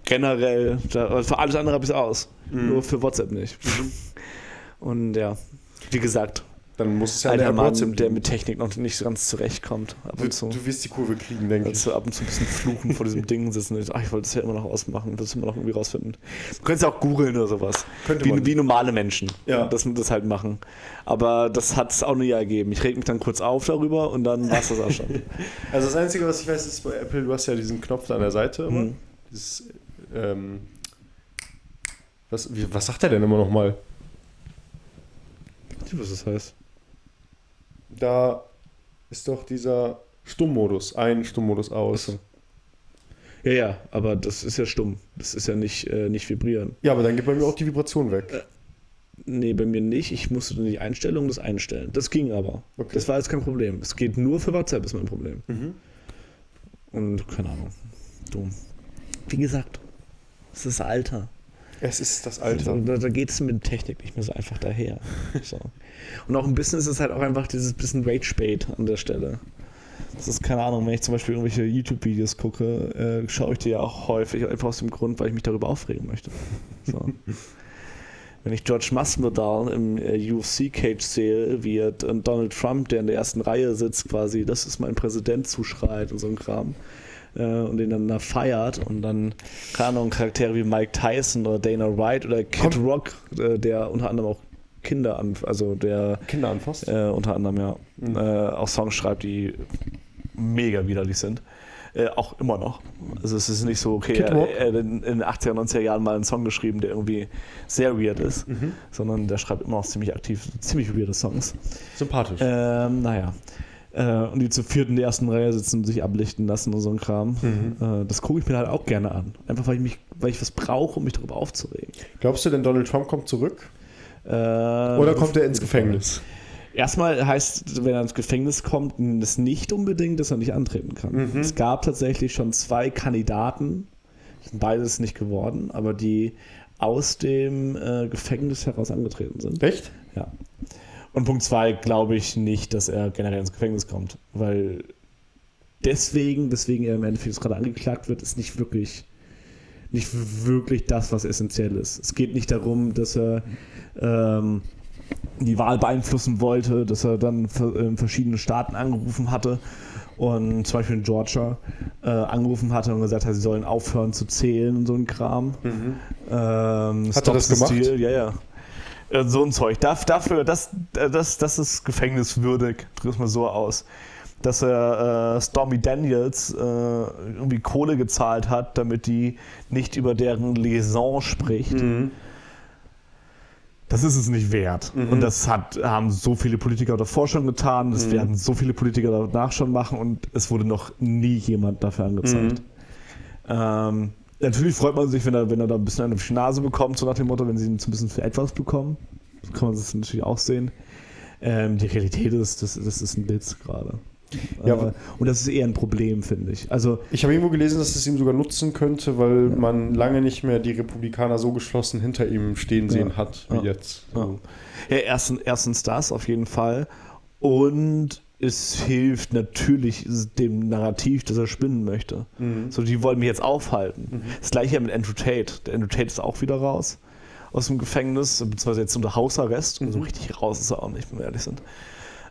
generell. Da, also für alles andere habe ich es aus. Mhm. Nur für WhatsApp nicht. Und ja, wie gesagt, Dann muss es ja alter der Mann, WhatsApp der mit Technik noch nicht so ganz zurechtkommt. Ab Du, und zu. du wirst die Kurve kriegen, denke ich. Also ab und zu ein bisschen fluchen vor diesem Ding sitzen. Ach, ich wollte es ja immer noch ausmachen, ich es immer noch irgendwie rausfinden. Du könntest ja auch googeln oder sowas. Könnte Wie, man. wie normale Menschen, Ja. dass wir das halt machen. Aber das hat es auch nie ergeben. Ich reg mich dann kurz auf darüber und dann war es das auch schon. Also das Einzige, was ich weiß, ist bei Apple, du hast ja diesen Knopf da an der Seite immer. Hm. Dieses, ähm, was, wie, was sagt er denn immer nochmal? Ich weiß, was das heißt. Da ist doch dieser Stummmodus, ein Stummmodus aus. Achso. Ja, ja, aber das ist ja stumm. Das ist ja nicht, äh, nicht vibrieren. Ja, aber dann geht bei mir auch die Vibration weg. Nee, bei mir nicht. Ich musste dann die Einstellung das einstellen. Das ging aber. Okay. Das war jetzt kein Problem. Es geht nur für WhatsApp, ist mein Problem. Mhm. Und keine Ahnung. Du. Wie gesagt, es ist Alter. Es ist das Alter. Da, da geht es mit Technik nicht mehr so einfach daher. So. Und auch im Business ist es halt auch einfach dieses bisschen Rage-Bait an der Stelle. Das ist keine Ahnung, wenn ich zum Beispiel irgendwelche YouTube-Videos gucke, äh, schaue ich die ja auch häufig einfach aus dem Grund, weil ich mich darüber aufregen möchte. So. wenn ich George Masvidal im äh, UFC-Cage sehe, wie er Donald Trump, der in der ersten Reihe sitzt, quasi, das ist mein Präsident, zuschreit und so ein Kram äh, und den dann da feiert und dann, keine Ahnung, Charaktere wie Mike Tyson oder Dana White oder Kid Komm. Rock, äh, der unter anderem auch Kinder an, also der Kinder anfasst. Äh, unter anderem, ja. Mhm. Äh, auch Songs schreibt, die mega widerlich sind. Äh, auch immer noch. Also es ist nicht so, okay, er, er hat in, den 80er, 90er Jahren mal einen Song geschrieben, der irgendwie sehr weird ist, mhm. sondern der schreibt immer noch ziemlich aktiv, ziemlich weirde Songs. Sympathisch. Ähm, naja. Äh, und die zu vierten in der ersten Reihe sitzen und sich ablichten lassen und so ein Kram. Mhm. Äh, das gucke ich mir halt auch gerne an. Einfach weil ich mich, weil ich was brauche, um mich darüber aufzuregen. Glaubst du denn, Donald Trump kommt zurück? Äh, Oder kommt er ins Gefängnis? Erstmal heißt, wenn er ins Gefängnis kommt, das nicht unbedingt, dass er nicht antreten kann. Mhm. Es gab tatsächlich schon zwei Kandidaten, sind beides nicht geworden, aber die aus dem äh, Gefängnis heraus angetreten sind. Echt? Ja. Und Punkt zwei glaube ich nicht, dass er generell ins Gefängnis kommt, weil deswegen, weswegen er im Endeffekt gerade angeklagt wird, ist nicht wirklich nicht wirklich das, was essentiell ist. Es geht nicht darum, dass er ähm, die Wahl beeinflussen wollte, dass er dann in verschiedenen Staaten angerufen hatte und zum Beispiel in Georgia äh, angerufen hatte und gesagt hat, sie sollen aufhören zu zählen und so ein Kram. Mhm. Ähm, hat er das gemacht? Stil, ja, ja. Äh, so ein Zeug. Dafür, das, das, das ist gefängniswürdig, drückt mal so aus. Dass er äh, Stormy Daniels äh, irgendwie Kohle gezahlt hat, damit die nicht über deren Liaison spricht. Mhm das ist es nicht wert. Mhm. Und das hat, haben so viele Politiker davor schon getan, das mhm. werden so viele Politiker danach schon machen und es wurde noch nie jemand dafür angezeigt. Mhm. Ähm, natürlich freut man sich, wenn er, wenn er da ein bisschen eine Nase bekommt, so nach dem Motto, wenn sie ihn ein bisschen für etwas bekommen. So kann man das natürlich auch sehen. Ähm, die Realität ist, das, das ist ein Witz gerade. Ja, äh, und das ist eher ein Problem, finde ich. Also, ich habe irgendwo gelesen, dass es ihm sogar nutzen könnte, weil ja. man lange nicht mehr die Republikaner so geschlossen hinter ihm stehen sehen ja. hat wie ja. jetzt. So. Ja, erstens, erstens das auf jeden Fall. Und es hilft natürlich dem Narrativ, das er spinnen möchte. Mhm. So, die wollen mich jetzt aufhalten. Mhm. Das gleiche mit Andrew Tate. Der Andrew Tate ist auch wieder raus aus dem Gefängnis, beziehungsweise jetzt unter Hausarrest. Mhm. So richtig raus ist er auch nicht, wenn wir ehrlich sind.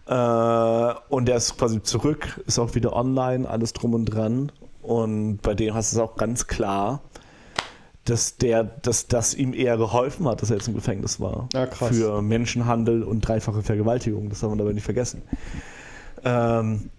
Äh, und der ist quasi zurück, ist auch wieder online, alles drum und dran. Und bei dem hast du es auch ganz klar, dass der, dass das ihm eher geholfen hat, dass er jetzt im Gefängnis war. Ja, Für Menschenhandel und dreifache Vergewaltigung. Das darf man dabei nicht vergessen. Ähm,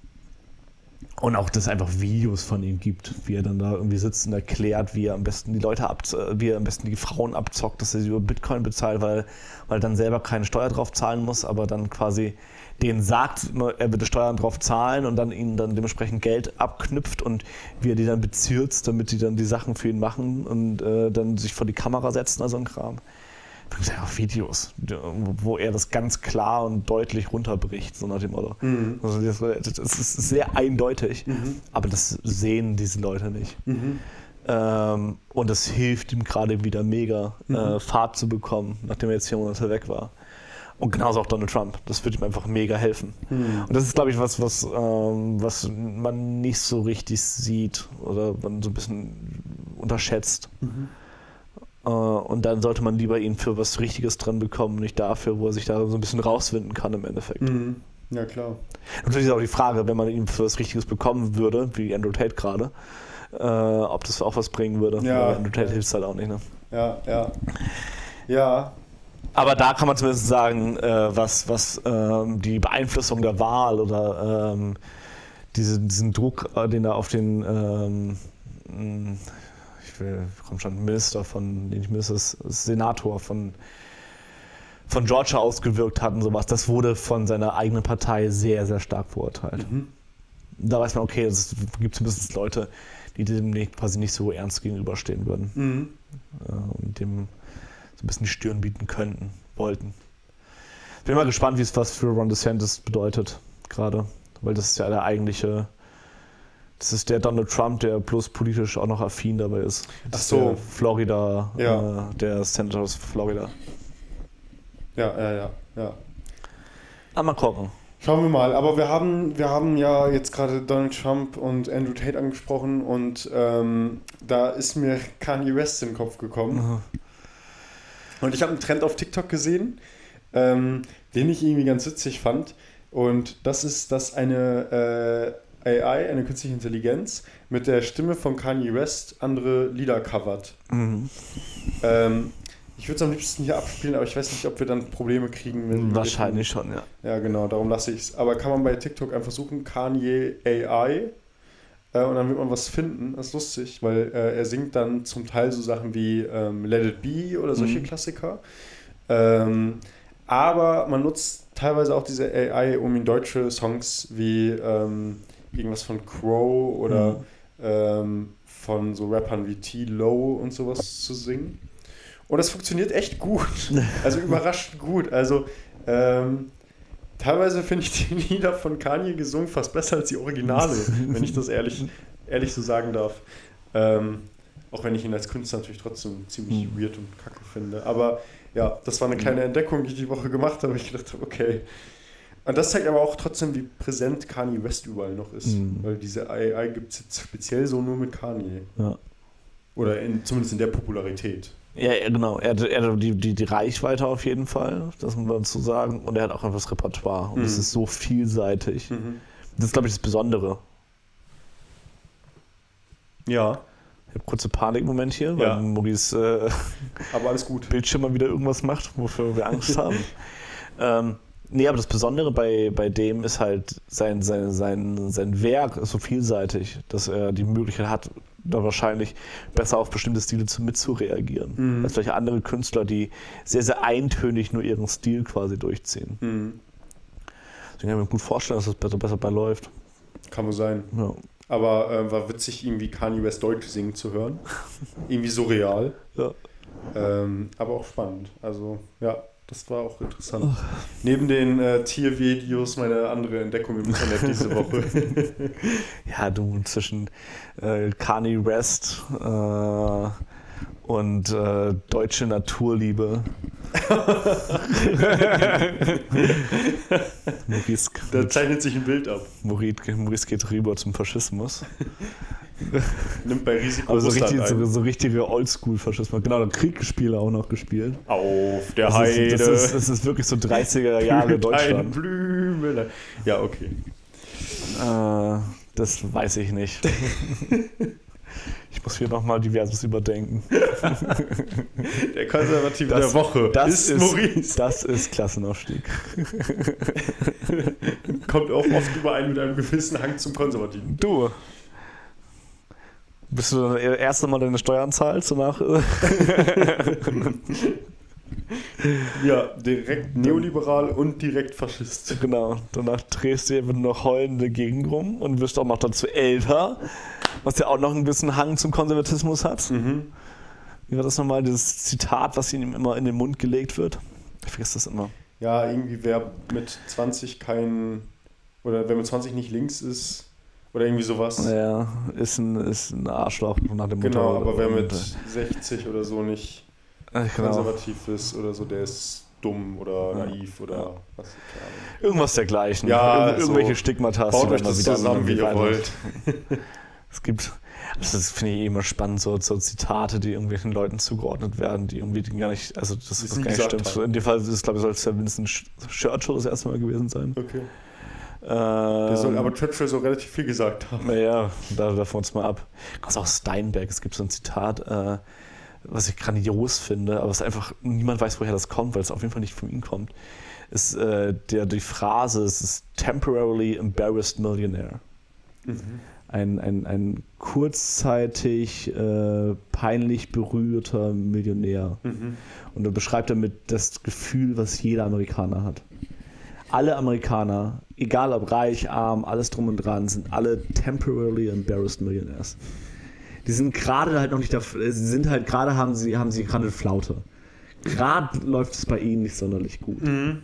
und auch, dass es einfach Videos von ihm gibt, wie er dann da irgendwie sitzt und erklärt, wie er am besten die Leute ab, wie er am besten die Frauen abzockt, dass er sie über Bitcoin bezahlt, weil, weil er dann selber keine Steuer drauf zahlen muss, aber dann quasi denen sagt, er würde Steuern drauf zahlen und dann ihnen dann dementsprechend Geld abknüpft und wie er die dann bezirzt, damit die dann die Sachen für ihn machen und äh, dann sich vor die Kamera setzen, also ein Kram. Ja Videos, wo er das ganz klar und deutlich runterbricht, so nach dem Motto. Mhm. Also das, ist sehr eindeutig, mhm. aber das sehen diese Leute nicht. Mhm. Ähm, und das hilft ihm gerade wieder mega, mhm. äh, Fahrt zu bekommen, nachdem er jetzt vier Monate weg war. Und genauso auch Donald Trump. Das wird ihm einfach mega helfen. Mhm. Und das ist, glaube ich, was, was, ähm, was man nicht so richtig sieht oder man so ein bisschen unterschätzt. Mhm. Äh, und dann sollte man lieber ihn für was Richtiges dran bekommen, nicht dafür, wo er sich da so ein bisschen rauswinden kann im Endeffekt. Mhm. Ja, klar. natürlich ist auch die Frage, wenn man ihn für was Richtiges bekommen würde, wie Andrew Tate gerade, äh, ob das auch was bringen würde. Ja. Andrew Tate hilft halt auch nicht, ne? Ja, ja. Ja, aber da kann man zumindest sagen, äh, was, was ähm, die Beeinflussung der Wahl oder ähm, diese, diesen Druck, äh, den da auf den, ähm, hm, ich will, komm schon, Minister von, den ich Minister, Senator von, von Georgia ausgewirkt hat und sowas, das wurde von seiner eigenen Partei sehr, sehr stark verurteilt. Mhm. Da weiß man, okay, es gibt zumindest Leute, die dem quasi nicht so ernst gegenüberstehen würden. Mhm. Äh, und dem ein bisschen die Stirn bieten könnten, wollten. Bin mal gespannt, wie es was für Ron DeSantis bedeutet, gerade. Weil das ist ja der eigentliche. Das ist der Donald Trump, der plus politisch auch noch affin dabei ist. Das Ach so. Der Florida, ja. äh, der Senator aus Florida. Ja, ja, ja, ja. Aber ah, mal gucken. Schauen wir mal, aber wir haben, wir haben ja jetzt gerade Donald Trump und Andrew Tate angesprochen und ähm, da ist mir Kanye West in den Kopf gekommen. Und ich habe einen Trend auf TikTok gesehen, ähm, den ich irgendwie ganz witzig fand. Und das ist, dass eine äh, AI, eine künstliche Intelligenz, mit der Stimme von Kanye West andere Lieder covert. Mhm. Ähm, ich würde es am liebsten hier abspielen, aber ich weiß nicht, ob wir dann Probleme kriegen. Mit Wahrscheinlich schon, ja. Ja, genau, darum lasse ich es. Aber kann man bei TikTok einfach suchen, Kanye AI, äh, und dann wird man was finden. Das ist lustig, weil äh, er singt dann zum Teil so Sachen wie ähm, Let It Be oder solche Mhm. Klassiker. Ähm, aber man nutzt teilweise auch diese AI, um in deutsche Songs wie ähm, irgendwas von Crow oder Mhm. ähm, von so Rappern wie T-Low und sowas zu singen. Und das funktioniert echt gut. Also überraschend gut. Also ähm, teilweise finde ich die Lieder von Kanye gesungen fast besser als die Originale, wenn ich das ehrlich, ehrlich so sagen darf. Ähm, auch wenn ich ihn als Künstler natürlich trotzdem ziemlich Mhm. weird und kacke finde. Aber ja, das war eine kleine Entdeckung, die ich die Woche gemacht habe. Ich gedacht habe, okay. Und das zeigt aber auch trotzdem, wie präsent Kanye West überall noch ist. Mhm. Weil diese AI gibt es jetzt speziell so nur mit Kanye. Ja. Oder in, zumindest in der Popularität. Ja, ja, genau. Er hat, er hat die, die, die Reichweite auf jeden Fall, das muss man dazu sagen. Und er hat auch einfach das Repertoire. Und es Mhm. ist so vielseitig. Mhm. Das ist, glaube ich, das Besondere. Ja, Ich habe kurze Panikmoment hier, weil Ja. Maurice äh, aber alles gut. Bildschirm mal wieder irgendwas macht, wofür wir Angst haben. ähm, nee, aber das Besondere bei, bei dem ist halt, sein, sein, sein, sein Werk ist so vielseitig, dass er die Möglichkeit hat, da wahrscheinlich besser auf bestimmte Stile zu, mitzureagieren. Mhm. Als vielleicht andere Künstler, die sehr, sehr eintönig nur ihren Stil quasi durchziehen. Mhm. Deswegen kann ich mir gut vorstellen, dass das besser, besser bei läuft. Kann wohl sein. Ja. Aber äh, war witzig, irgendwie Kanye West Deutsch singen zu hören. irgendwie surreal. Ja. Ähm, aber auch spannend. Also, ja, das war auch interessant. Neben den äh, Tiervideos meine andere Entdeckung im Internet diese Woche. Ja, du zwischen äh, Kanye West äh, und äh, deutsche Naturliebe. Maurice, da zeichnet sich ein Bild ab. Maurice, Maurice geht rüber zum Faschismus. Nimmt bei Risiko Aber so, richtig, so, so richtige Oldschool-Faschismus. Genau, der Kriegsspiele auch noch gespielt. Auf der Das Heide. ist, das, ist, das ist wirklich so 30er Jahre Ein Deutschland. Blümele. Ja, okay. Äh, das weiß ich nicht. Ich muss hier nochmal diverses überdenken. Der Konservative Das- der Woche Das ist, ist, Maurice. Das ist Klassenaufstieg. Kommt auch oft überein mit einem gewissen Hang zum Konservativen. Du. Bist du das erste Mal deine Steuern zahlst danach? Ja, direkt neoliberal und direkt Faschist. genau. Danach drehst du eben noch heulende Gegend rum und wirst auch noch dazu älter, was ja auch noch ein bisschen Hang zum Konservatismus hat. Mhm. Wie war das nochmal, dieses Zitat, was ihm immer in den Mund gelegt wird? Ich vergesse das immer. Ja, irgendwie wer mit 20 kein. Oder wer mit 20 nicht links ist. Oder irgendwie sowas. Ja, ist ein, ist ein Arschloch nach dem Motto. Genau, aber wer mit 60 oder so nicht äh, genau. konservativ ist oder so, der ist dumm oder Ja. naiv oder Ja. was. Keine Ahnung. Irgendwas dergleichen. Ja, Ir irgendwelche so. Stigmata. Baut die euch man das wieder zusammen, wie ihr wollt. Es gibt, das finde ich eh immer spannend, so, so Zitate, die irgendwelchen Leuten zugeordnet werden, die irgendwie gar nicht, also das, das gar nicht stimmt. haben. In dem Fall ist es, glaube ich, soll es ja Winston Ch- Churchill das erste Mal gewesen sein. Okay. Ähm, Der soll aber Churchill so relativ viel gesagt haben. naja, da davon uns mal ab. Kommt auch Steinbeck, es gibt so ein Zitat, äh, was ich grandios finde, aber es einfach, niemand weiß, woher das kommt, weil es auf jeden Fall nicht von ihm kommt. Ist äh, der, die Phrase, es ist temporarily embarrassed millionaire. Ein, ein, ein kurzzeitig äh, peinlich berührter Millionär. Mhm. Und er beschreibt damit das Gefühl, was jeder Amerikaner hat. Alle Amerikaner, egal ob reich, arm, alles drum und dran, sind alle temporarily embarrassed millionaires. Die sind gerade halt noch nicht da, sie sind halt gerade haben sie, haben sie gerade eine Flaute. Gerade läuft es bei ihnen nicht sonderlich gut. Mhm.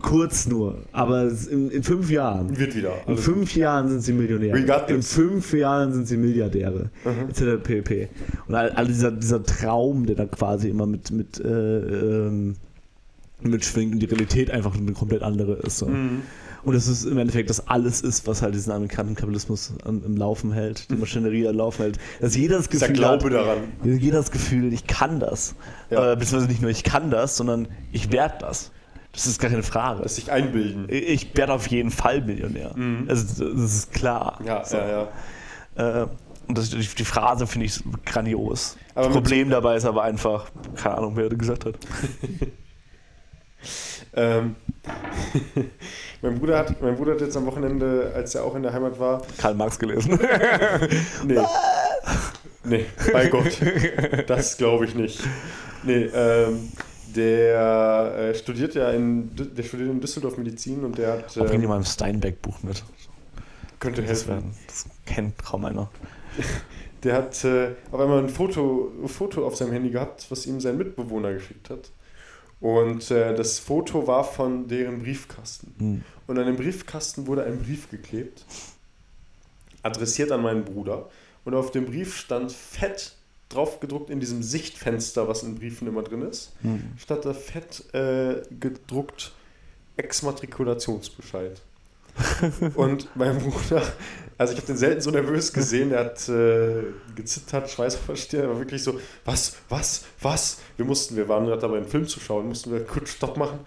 Kurz nur, aber in, in fünf Jahren. Wird wieder. In Alles fünf Jahren sind sie Millionäre. In fünf Jahren sind sie Milliardäre. Mhm. Etc. pp. Und all, all dieser, dieser Traum, der da quasi immer mit, mit, äh, ähm, mitschwingt und die Realität einfach eine komplett andere ist. So. Mhm. Und es ist im Endeffekt das alles ist, was halt diesen amerikanischen Kapitalismus am, im Laufen hält, die Maschinerie am Laufen hält. Dass jeder das Gefühl Glaube hat, daran. jeder das Gefühl, ich kann das. Ja. Äh, beziehungsweise nicht nur ich kann das, sondern ich werde das. Das ist gar keine Frage. Das sich einbilden. Ich werde auf jeden Fall Millionär. Also, das ist klar. Ja, So. ja, ja. Äh, und das, die die Phrase finde ich grandios. Aber das Problem dabei ist aber einfach, keine Ahnung, wer das gesagt hat. Ähm, mein, Bruder hat, mein Bruder hat jetzt am Wochenende, als er auch in der Heimat war, Karl Marx gelesen. nee. Nee, bei Gott. Das glaube ich nicht. Nee, ähm, der äh, studiert ja in, der studiert in Düsseldorf Medizin und der hat, Bring dir ähm, mal ein Steinbeck-Buch mit. könnte Das, helfen. das kennt kaum einer. Der hat äh, auf einmal ein Foto, ein Foto auf seinem Handy gehabt, was ihm sein Mitbewohner geschickt hat. Und äh, das Foto war von deren Briefkasten. Hm. Und an dem Briefkasten wurde ein Brief geklebt, adressiert an meinen Bruder. Und auf dem Brief stand fett drauf gedruckt in diesem Sichtfenster, was in Briefen immer drin ist, Hm. stand da fett äh, gedruckt Exmatrikulationsbescheid. Und mein Bruder, also ich habe den selten so nervös gesehen, er hat äh, gezittert, Schweiß auf der Stirn, er war wirklich so, was, was, was? Wir mussten, wir waren gerade dabei, einen Film zu schauen, mussten wir kurz Stopp machen.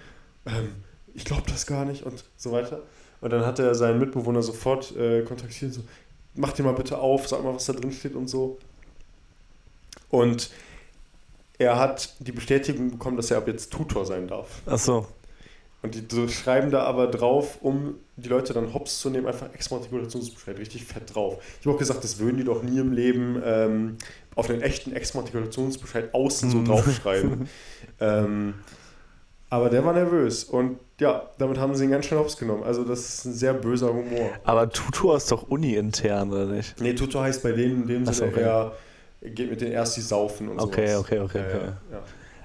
Ähm, ich glaube das gar nicht und so weiter. Und dann hat er seinen Mitbewohner sofort äh, kontaktiert, so, mach dir mal bitte auf, sag mal, was da drin steht und so. Und er hat die Bestätigung bekommen, dass er ab jetzt Tutor sein darf. Achso. Und die so schreiben da aber drauf, um die Leute dann hops zu nehmen, einfach Exmatrikulationsbescheid, richtig fett drauf. Ich habe auch gesagt, das würden die doch nie im Leben ähm, auf einen echten Exmatrikulationsbescheid außen so Mhm. draufschreiben. ähm, aber der war nervös und ja, damit haben sie ihn ganz schön hops genommen. Also das ist ein sehr böser Humor. Aber Tutor ist doch uni-intern, oder nicht? Nee, Tutor heißt bei denen in dem so, Sinne okay. eher, geht mit denen erst die saufen und Okay, sowas. okay, okay, Ja, okay. ja,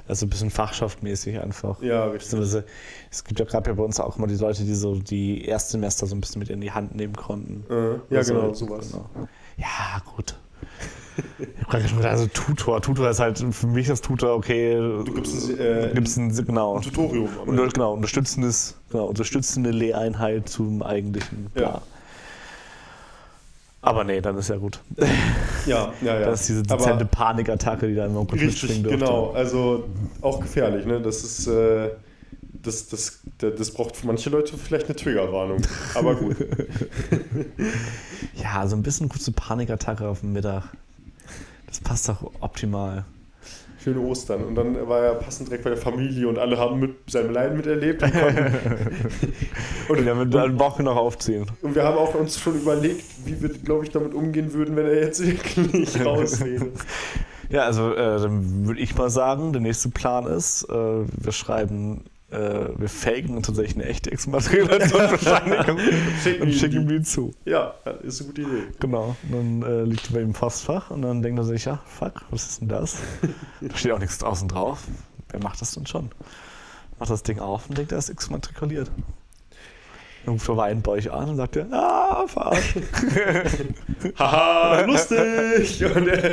Also ein bisschen fachschaftmäßig einfach. ja. richtig. Beziehungsweise, es gibt ja gerade bei uns auch immer die Leute, die so die Erstsemester so ein bisschen mit in die Hand nehmen konnten. Äh, ja, Also, genau, sowas. genau. Ja, gut. Ich hab gerade schon gedacht, also Tutor. Tutor ist halt für mich das Tutor, okay. Du gibst ein, äh, gibst ein, genau. ein Tutorium. Und, genau, unterstützendes, genau, unterstützende Lehreinheit zum eigentlichen. Ja. Aber nee, dann ist ja gut. Ja, ja, ja. Das ist diese Aber- dezente Panikattacke, die da immer kurz Richtig, mitschwingen dürfte. genau. Also auch gefährlich, ne? Das ist, äh, das, das, das, das braucht für manche Leute vielleicht eine Triggerwarnung. Aber gut. Ja, so ein bisschen kurze Panikattacke auf dem Mittag. Das passt doch optimal. Schöne Ostern. Und dann war er passend direkt bei der Familie und alle haben mit seinem Leiden miterlebt. Und, Und wird dann Woche noch aufziehen. und wir haben auch uns schon überlegt, wie wir, glaube ich, damit umgehen würden, wenn er jetzt wirklich raus wäre. Ja, also äh, dann würde ich mal sagen, der nächste Plan ist, äh, wir schreiben, äh, wir faken tatsächlich eine echte Exmatrikulationsbescheinigung Schicken und schicken ihm die. zu. Ja, ist eine gute Idee. Genau. Und dann äh, liegt er bei ihm im Postfach und dann denkt er sich, ja, fuck, was ist denn das? Da steht auch nichts draußen drauf. Wer macht das denn schon? Macht das Ding auf und denkt, er ist exmatrikuliert. Dann ruft er Wein bei euch an und sagt er, ah, verarscht. Haha, lustig! Und er,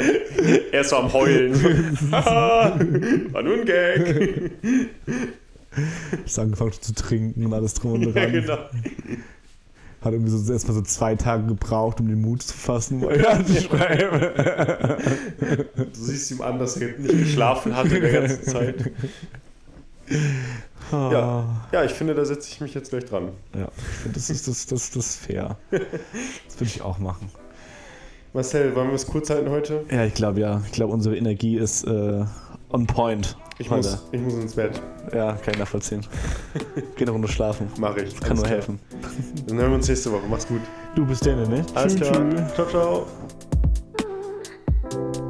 er ist so am Heulen. Haha, war nur ein Gag. Ist angefangen zu trinken und alles drum und Ja, dran. genau. Hat irgendwie so erstmal so zwei Tage gebraucht, um den Mut zu fassen, um euch anzuschreiben. Du siehst ihm an, dass er nicht geschlafen hat in der ganzen Zeit. Ja. Ja, ich finde, da setze ich mich jetzt gleich dran. ja. Ich das ist, das, das, das fair. Das würde ich auch machen. Marcel, wollen wir es kurz halten heute? Ja, ich glaube ja. Ich glaube, unsere Energie ist äh, on point. Ich muss, ich muss ins Bett. Ja, kann ich nachvollziehen. Geh eine Runde schlafen. Mach ich. Kann nur klar. helfen. Dann hören wir uns nächste Woche. Mach's gut. Du bist der, ne? Alles tschü, klar. Tschü. Ciao, ciao.